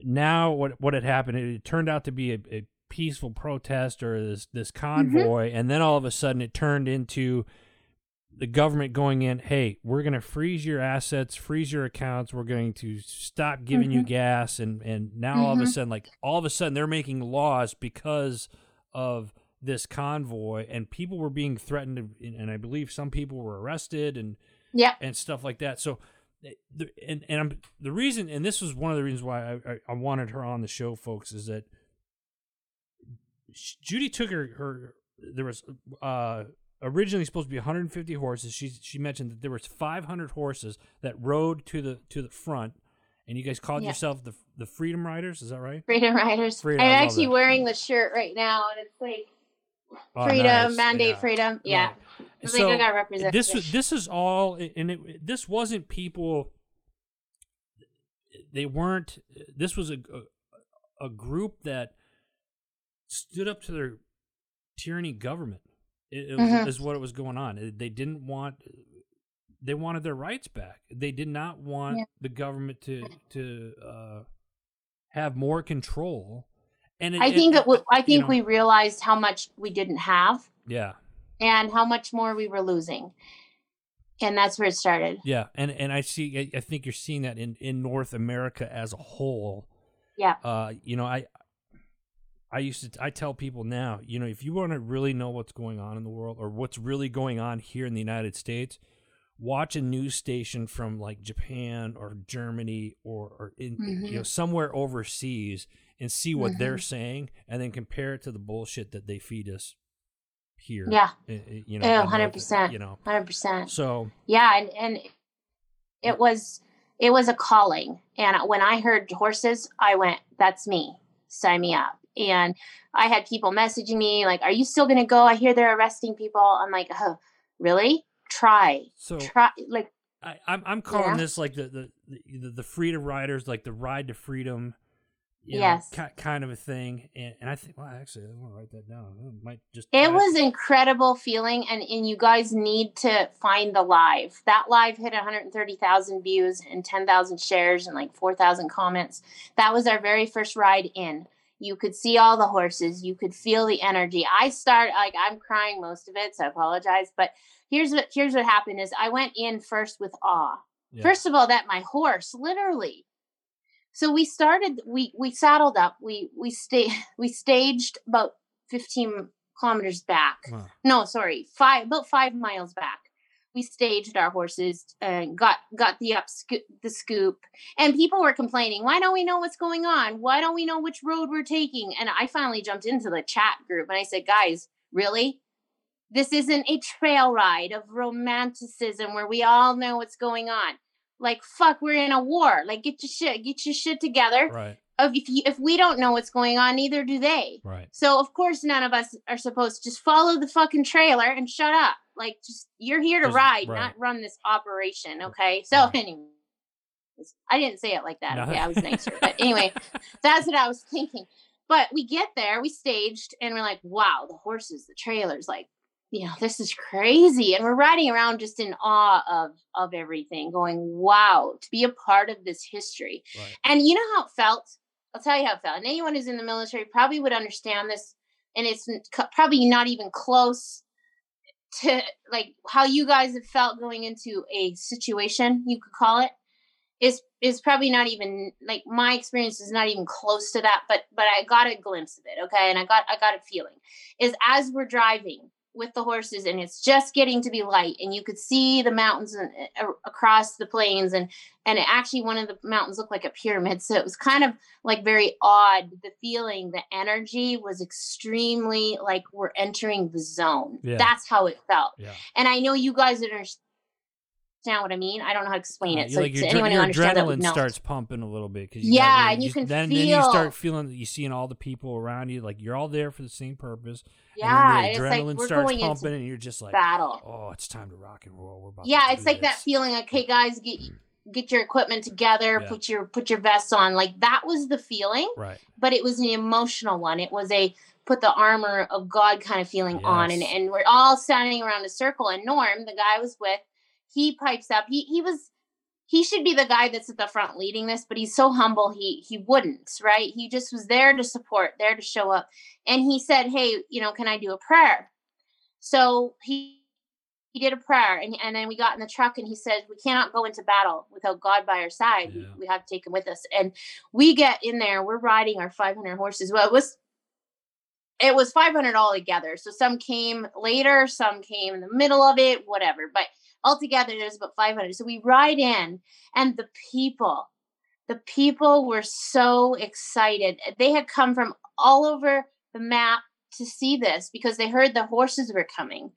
now what what had happened? It, it turned out to be a, a peaceful protest or this this convoy, and then all of a sudden it turned into the government going in. Hey, we're going to freeze your assets, freeze your accounts. We're going to stop giving you Mhm. gas, and and now all of a Mhm. sudden, like all of a sudden, they're making laws because of this convoy, and people were being threatened, and and I believe some people were arrested, and yeah, and stuff like that. So, eh, and and I'm, the reason, and this was one of the reasons why I, I, I wanted her on the show, folks, is that Judy took her her there was uh originally supposed to be 150 horses. She she mentioned that there was 500 horses that rode to the to the front, and you guys called Yeah. yourself the the Freedom Riders. Is that right? freedom riders Freedom, i'm actually that. wearing the shirt right now and it's like Oh, freedom nice. mandate Yeah. freedom yeah Right. It's like I gotta represent this was this is all and it this wasn't people they weren't this was a a, a group that stood up to their tyranny government it, it was, Mhm. is what it was going on they didn't want they wanted their rights back. They did not want Yeah. the government to to uh, have more control. And it, I think it, w- I you think know- we realized how much we didn't have yeah, and how much more we were losing, and that's where it started. yeah, and and I see. I, I think you're seeing that in in North America as a whole. Yeah. Uh, you know, I I used to I tell people now, you know, if you want to really know what's going on in the world or what's really going on here in the United States, watch a news station from like Japan or Germany or or in you mm-hmm. know somewhere overseas and see what they're mm-hmm. saying and then compare it to the bullshit that they feed us here. Yeah. i- i- You know, Oh, in North- 100%. You know. Hundred percent. So Yeah, and and it was it was a calling. And when I heard horses, I went, "That's me. Sign me up." And I had people messaging me like, "Are you still going to go? I hear they're arresting people." I'm like, "Oh, really? Try, so try." Like, I, I'm I'm calling Yeah. this like the the, the the freedom riders, like the ride to freedom. You know, Yes. ki- kind of a thing, and, and I think, well, actually, I want to write that down. I might just. It I- was incredible feeling, and, and you guys need to find the live. That live hit 130,000 views and 10,000 shares and like 4,000 comments. That was our very first ride in. You could see all the horses. You could feel the energy. I start like I'm crying most of it, so I apologize. But here's what here's what happened: is I went in first with awe. yeah. First of all, that my horse literally. So we started. We we saddled up. We we stay we staged about fifteen kilometers back. Wow. No, sorry, five about five miles back. We staged our horses and got got the up sco- the scoop. And people were complaining, why don't we know what's going on? Why don't we know which road we're taking? And I finally jumped into the chat group and I said, guys, really? This isn't a trail ride of romanticism where we all know what's going on. Like fuck, we're in a war. Like get your shit, get your shit together. Right. Of if you, if we don't know what's going on, neither do they. Right. So of course none of us are supposed to just follow the fucking trailer and shut up. Like just you're here to Just- ride, right. not run this operation. Okay. So Right. anyway. I didn't say it like that. No. Okay, I was nicer. But anyway, that's what I was thinking. But we get there, we staged, and we're like, wow, the horses, the trailers, like, you know, this is crazy. And we're riding around just in awe of of everything, going, wow, to be a part of this history. Right. And you know how it felt? I'll tell you how it felt. And anyone who's in the military probably would understand this. And it's probably not even close to like how you guys have felt going into a situation, you could call it. Is is probably not even like my experience is not even close to that, but but I got a glimpse of it, okay, and I got I got a feeling is as we're driving with the horses and it's just getting to be light and you could see the mountains and, uh, across the plains and and it actually one of the mountains looked like a pyramid so it was kind of like very odd the feeling the energy was extremely like we're entering the zone Yeah. that's how it felt Yeah. and i know you guys would understand what i mean i don't know how to explain it so like to your, anyone adre- who your understands that adrenaline starts pumping a little bit because Yeah, and you can then, then you start feeling that you seeing all the people around you like you're all there for the same purpose. yeah and it's then the like adrenaline we're starts going pumping, and you're just like, battle oh, it's time to rock and roll. We're about yeah to it's like that feeling like hey guys get get your equipment together Yeah. put your put your vests on like that was the feeling Right. but it was an emotional one it was a put the armor of god kind of feeling on and and we're all standing around a circle and norm the guy I was with he pipes up. He he was he should be the guy that's at the front leading this but he's so humble he he wouldn't right? He just was there to support there to show up. And he said hey you know can i do a prayer? So he he did a prayer and, and then we got in the truck and he said we cannot go into battle without god by our side. Yeah. we, we have to take him with us. And we get in there we're riding our 500 horses. Well it was it was 500 all together so some came later some came in the middle of it whatever. But altogether there's about 500 so we ride in and the people the people were so excited. They had come from all over the map to see this because they heard the horses were coming.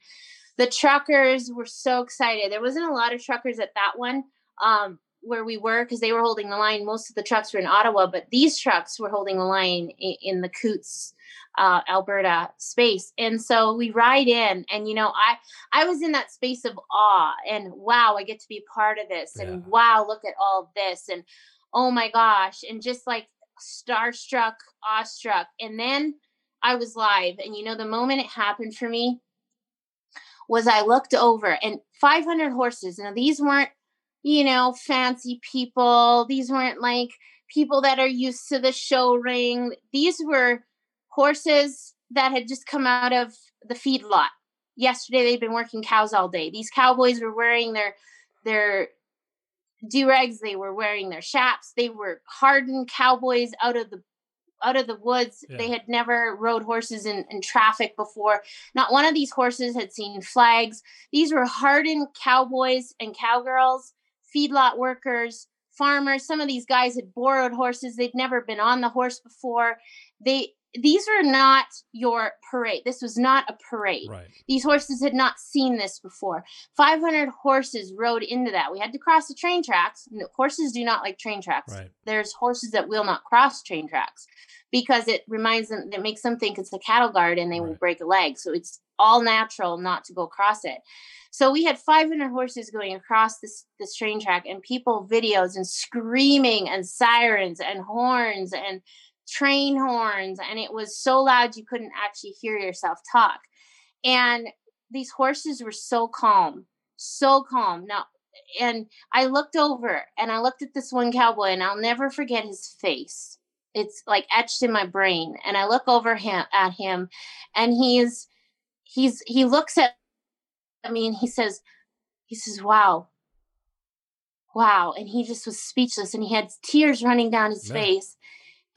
The truckers were so excited. There wasn't a lot of truckers at that one um, where we were because they were holding the line. Most of the trucks were in ottawa but these trucks were holding the line in, in the Coutts uh, alberta space and so we ride in and you know i i was in that space of awe and wow i get to be part of this and Yeah. wow look at all this and oh my gosh and just like starstruck awestruck and then i was live and you know the moment it happened for me was I looked over and 500 horses. Now, these weren't, you know, fancy people. These weren't like people that are used to the show ring. These were horses that had just come out of the feed lot. Yesterday, they'd been working cows all day. These cowboys were wearing their their do rags. They were wearing their chaps. They were hardened cowboys out of the out of the woods. Yeah. They had never rode horses in, in traffic before. Not one of these horses had seen flags. These were hardened cowboys and cowgirls, feedlot workers, farmers. Some of these guys had borrowed horses. They'd never been on the horse before. They these are not your parade. This was not a parade. Right. These horses had not seen this before. 500 horses rode into that. We had to cross the train tracks. Horses do not like train tracks. Right. There's horses that will not cross train tracks because it reminds them, it makes them think it's the cattle guard and they right. will break a leg. So it's all natural not to go across it. So we had 500 horses going across this, this train track and people videos and screaming and sirens and horns and train horns and it was so loud you couldn't actually hear yourself talk. And these horses were so calm so calm. Now and i looked over and i looked at this one cowboy and i'll never forget his face. It's like etched in my brain and i look over him at him and he's he's he looks at me and he says he says wow. Wow. And he just was speechless and he had tears running down his yeah. face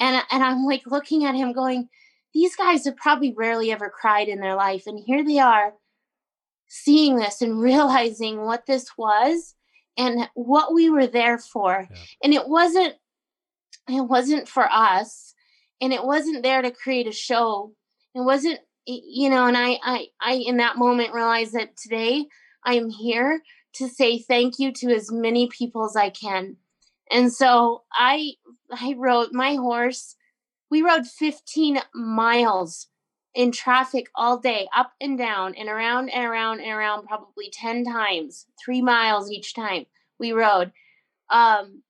and uh, and I'm like looking at him going these guys have probably rarely ever cried in their life and here they are seeing this and realizing what this was and what we were there for. Yeah. and it wasn't it wasn't for us and it wasn't there to create a show. It wasn't you know and i i i in that moment realized that today i am here to say thank you to as many people as i can and so I I rode my horse. We rode 15 miles in traffic all day, up and down and around and around and around probably 10 times, 3 miles each time we rode. Um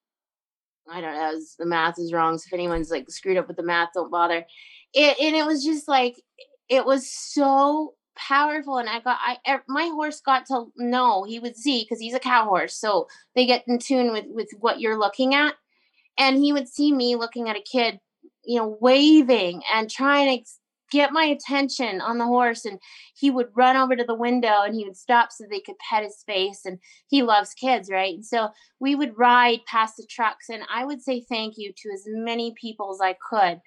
I don't know, the math is wrong. So if anyone's like screwed up with the math, don't bother. It, and it was just like it was so powerful and i got i er, my horse got to know he would see because he's a cow horse so they get in tune with with what you're looking at. And he would see me looking at a kid you know waving and trying to get my attention on the horse and he would run over to the window and he would stop so they could pet his face and he loves kids right? And so we would ride past the trucks and i would say thank you to as many people as i could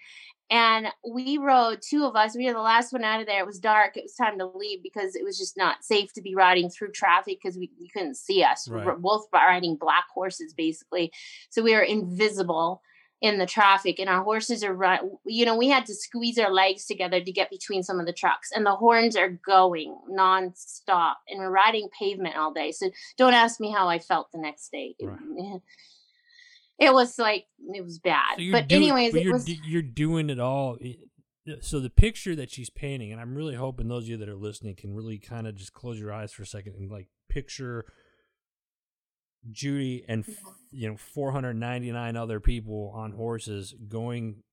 and we rode two of us we were the last one out of there. It was dark it was time to leave because it was just not safe to be riding through traffic because we, we couldn't see us. Right. we were both riding black horses basically. So we were invisible in the traffic and our horses are run you know we had to squeeze our legs together to get between some of the trucks and the horns are going nonstop and we're riding pavement all day. So don't ask me how i felt the next day. Right it was like it was bad. So but doing, anyways, but you're, was, you're doing it all. Uh, so the picture that she's painting, and I'm really hoping those of you that are listening can really kind of just close your eyes for a second and like picture Judy and mm-hmm. you know 499 other people on horses going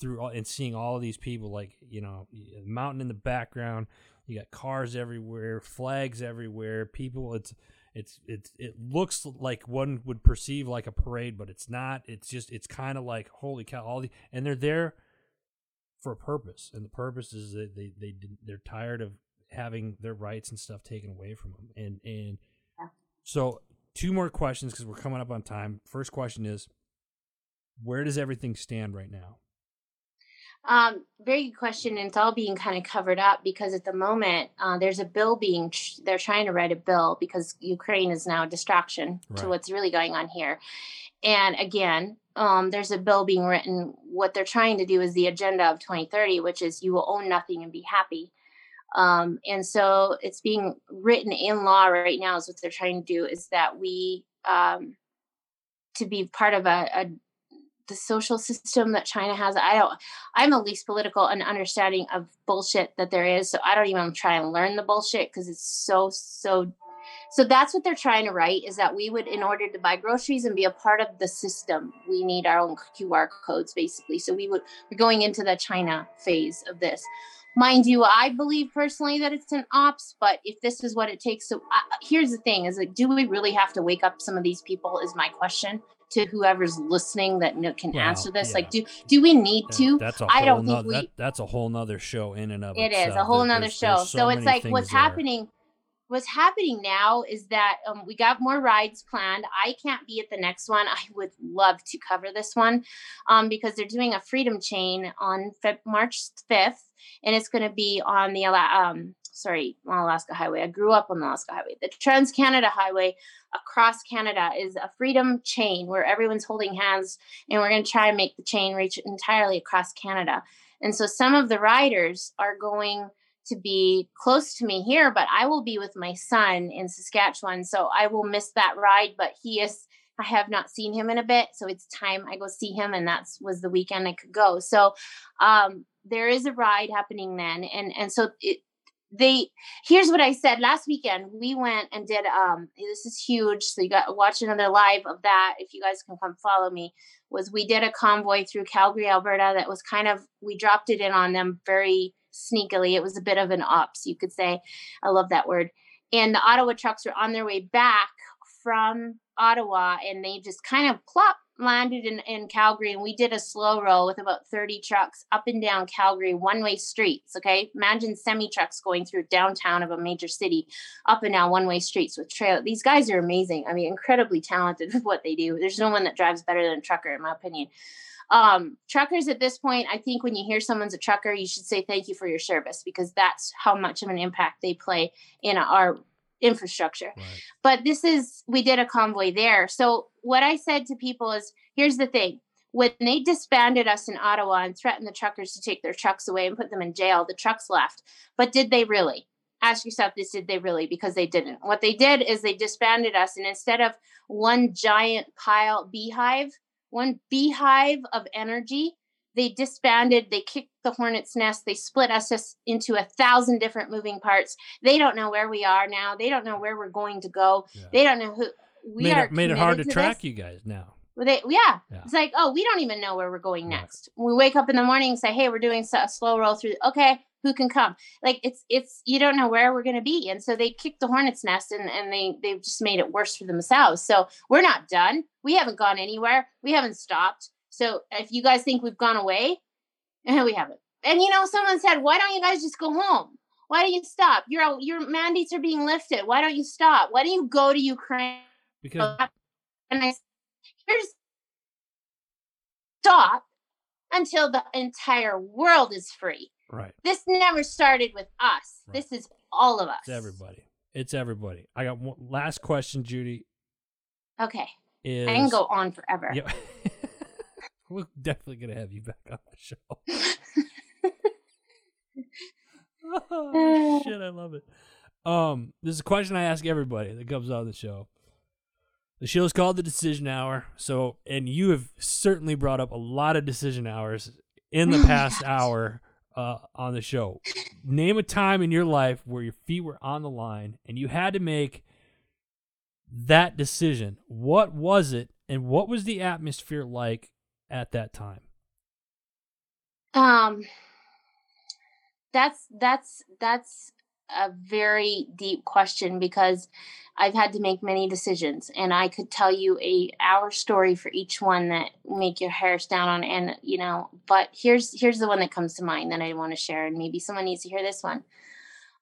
through all, and seeing all of these people like you know mountain in the background you got cars everywhere flags everywhere people it's it's it's it looks like one would perceive like a parade, but it's not. It's just it's kind of like holy cow! All the and they're there for a purpose, and the purpose is that they they they're tired of having their rights and stuff taken away from them. And and so two more questions because we're coming up on time. First question is, where does everything stand right now? Um, very good question, and it's all being kind of covered up because at the moment uh, there's a bill being they're trying to write a bill because Ukraine is now a distraction right. to what's really going on here. And again, um, there's a bill being written. What they're trying to do is the agenda of 2030, which is you will own nothing and be happy. Um, and so it's being written in law right now. Is what they're trying to do is that we um, to be part of a, a the social system that China has. I don't. I'm the least political and understanding of bullshit that there is. So I don't even try and learn the bullshit because it's so so. So that's what they're trying to write is that we would, in order to buy groceries and be a part of the system, we need our own QR codes basically. So we would we're going into the China phase of this. mind you, I believe personally that it's an ops, but if this is what it takes, so uh, here's the thing: is like, do we really have to wake up some of these people? Is my question to whoever's listening that can Well, answer this. yeah. Like, do do we need Yeah, to? That's a I whole don't think we- that, that's a whole nother show in and of It itself. is a whole There- nother there's- show. there's So, it's like what's there. happening. What's happening now is that um, we got more rides planned. I can't be at the next one. I would love to cover this one um, because they're doing a freedom chain on Feb- March 5th, and it's going to be on the um, sorry on Alaska Highway. I grew up on the Alaska Highway. The Trans Canada Highway across Canada is a freedom chain where everyone's holding hands, and we're going to try and make the chain reach entirely across Canada. And so some of the riders are going to be close to me here, but I will be with my son in Saskatchewan. So I will miss that ride, but he is I have not seen him in a bit, so it's time I go see him, and that was the weekend I could go. So um, there is a ride happening then, and and so it, they here's what I said last weekend. We went and did um this is huge, so you got watch another live of that if you guys can come follow me. Was we did a convoy through Calgary, Alberta that was kind of we dropped it in on them very sneakily. It was a bit of an ops, you could say. I love that word. And the Ottawa trucks were on their way back from Ottawa and they just kind of plop landed in, in Calgary and we did a slow roll with about 30 trucks up and down Calgary one way streets. Okay. Imagine semi trucks going through downtown of a major city up and down one way streets with trail. These guys are amazing. I mean, incredibly talented with what they do. There's no one that drives better than a trucker, in my opinion. Um, truckers at this point, I think when you hear someone's a trucker, you should say thank you for your service because that's how much of an impact they play in our infrastructure. Right. But this is, we did a convoy there. So what I said to people is here's the thing. When they disbanded us in Ottawa and threatened the truckers to take their trucks away and put them in jail, the trucks left. But did they really? Ask yourself this did they really? Because they didn't. What they did is they disbanded us, and instead of one giant pile beehive, one beehive of energy, they disbanded, they kicked the hornet's nest, they split us into a thousand different moving parts. They don't know where we are now. They don't know where we're going to go. Yeah. They don't know who we made are. it, made it hard to, committed track this. you guys now. Well, they, yeah. Yeah. It's like, oh, we don't even know where we're going Right. next. We wake up in the morning and say, hey, we're doing a slow roll through. Okay, who can come? Like it's it's you don't know where we're going to be, and so they kicked the hornet's nest, and and they they've just made it worse for themselves. So we're not done. We haven't gone anywhere. We haven't stopped. So if you guys think we've gone away, we haven't. And you know, someone said, why don't you guys just go home? Why do you stop? Your your mandates are being lifted. Why don't you stop? Why don't you go to Ukraine? Because and I here's stop until the entire world is free. right, This never started with us. Right. This is all of us. it's everybody. It's everybody. I got one last question, Judy. Okay. Is I can go on forever. Yeah. We're definitely gonna have you back on the show. oh, shit, I love it. Um, this is a question I ask everybody that comes on the show. The show is called the Decision Hour. So, and you have certainly brought up a lot of decision hours in the past hour uh, on the show. Name a time in your life where your feet were on the line and you had to make that decision. What was it, and what was the atmosphere like at that time? Um that's that's that's a very deep question because I've had to make many decisions and I could tell you a hour story for each one that make your hair stand on end, you know, but here's here's the one that comes to mind that I want to share and maybe someone needs to hear this one.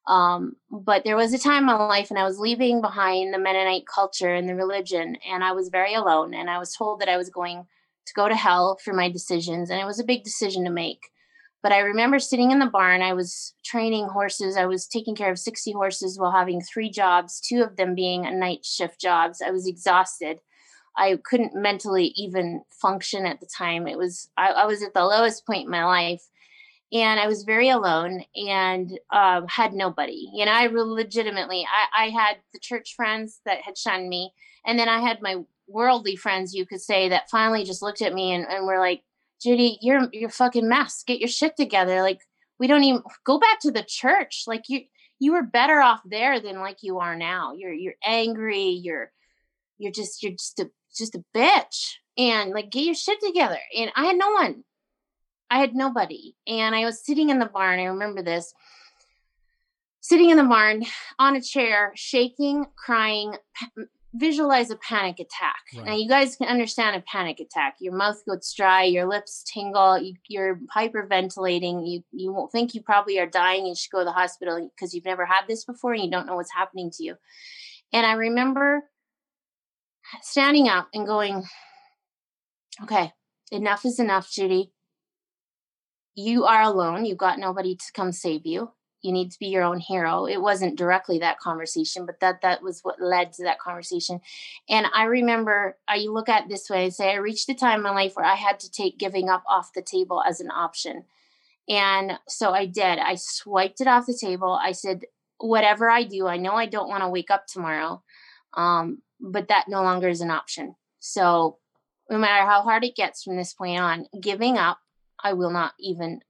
Um, but there was a time in my life and I was leaving behind the Mennonite culture and the religion and I was very alone and I was told that I was going to go to hell for my decisions and it was a big decision to make. But i remember sitting in the barn i was training horses i was taking care of 60 horses while having three jobs two of them being night shift jobs. I was exhausted. I couldn't mentally even function at the time. It was i, I was at the lowest point in my life and i was very alone and um, had nobody. You know i legitimately I, I had the church friends that had shunned me and then i had my worldly friends you could say that finally just looked at me and, and were like judy you're you're fucking mess. Get your shit together. Like we don't even go back to the church. Like you you were better off there than like you are now. You're you're angry. You're you're just you're just a just a bitch. And like get your shit together. And i had no one. I had nobody. And I was sitting in the barn. I remember this. Sitting in the barn on a chair, shaking, crying, visualize a panic attack. Right. Now, you guys can understand a panic attack. Your mouth gets dry, your lips tingle, you, are hyperventilating. You you won't think you probably are dying. And you should go to the hospital because you've never had this before and you don't know what's happening to you. And I remember standing up and going, "Okay, enough is enough, Judy. You are alone. You've got nobody to come save you you need to be your own hero. It wasn't directly that conversation but that that was what led to that conversation. And i remember i look at this way and say i reached a time in my life where i had to take giving up off the table as an option. And so i did. I swiped it off the table. I said whatever i do i know i don't want to wake up tomorrow um, but that no longer is an option. So no matter how hard it gets from this point on giving up i will not even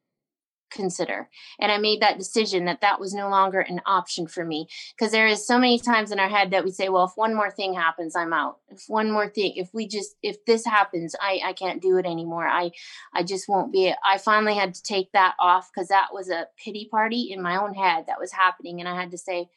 consider. And I made that decision that that was no longer an option for me because there is so many times in our head that we say, well, if one more thing happens, I'm out. If one more thing, if we just, if this happens, I, I can't do it anymore. I, I just won't be it. I finally had to take that off because that was a pity party in my own head that was happening. And I had to say,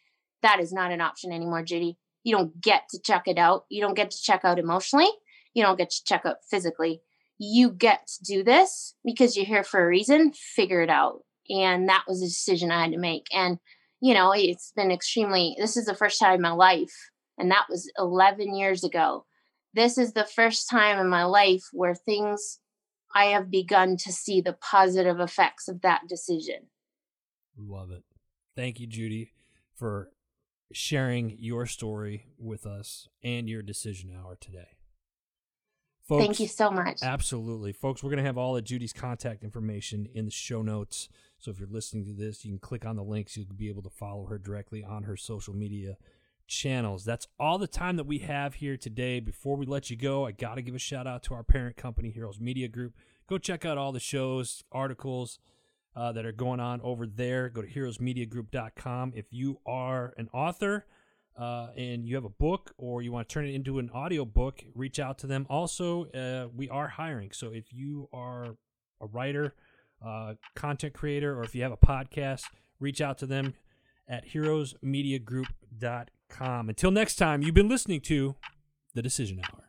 that is not an option anymore, Judy. You don't get to check it out. You don't get to check out emotionally. You don't get to check out physically you get to do this because you're here for a reason, figure it out. And that was a decision I had to make. And, you know, it's been extremely, this is the first time in my life, and that was 11 years ago. This is the first time in my life where things, I have begun to see the positive effects of that decision. Love it. Thank you, Judy, for sharing your story with us and your decision hour today. Folks, Thank you so much. Absolutely. Folks, we're going to have all of Judy's contact information in the show notes. So if you're listening to this, you can click on the links. You'll be able to follow her directly on her social media channels. That's all the time that we have here today. Before we let you go, I got to give a shout out to our parent company, Heroes Media Group. Go check out all the shows, articles uh, that are going on over there. Go to heroesmediagroup.com. If you are an author, uh, and you have a book or you want to turn it into an audio book, reach out to them. Also, uh, we are hiring. So if you are a writer, uh, content creator, or if you have a podcast, reach out to them at heroesmediagroup.com. Until next time, you've been listening to The Decision Hour.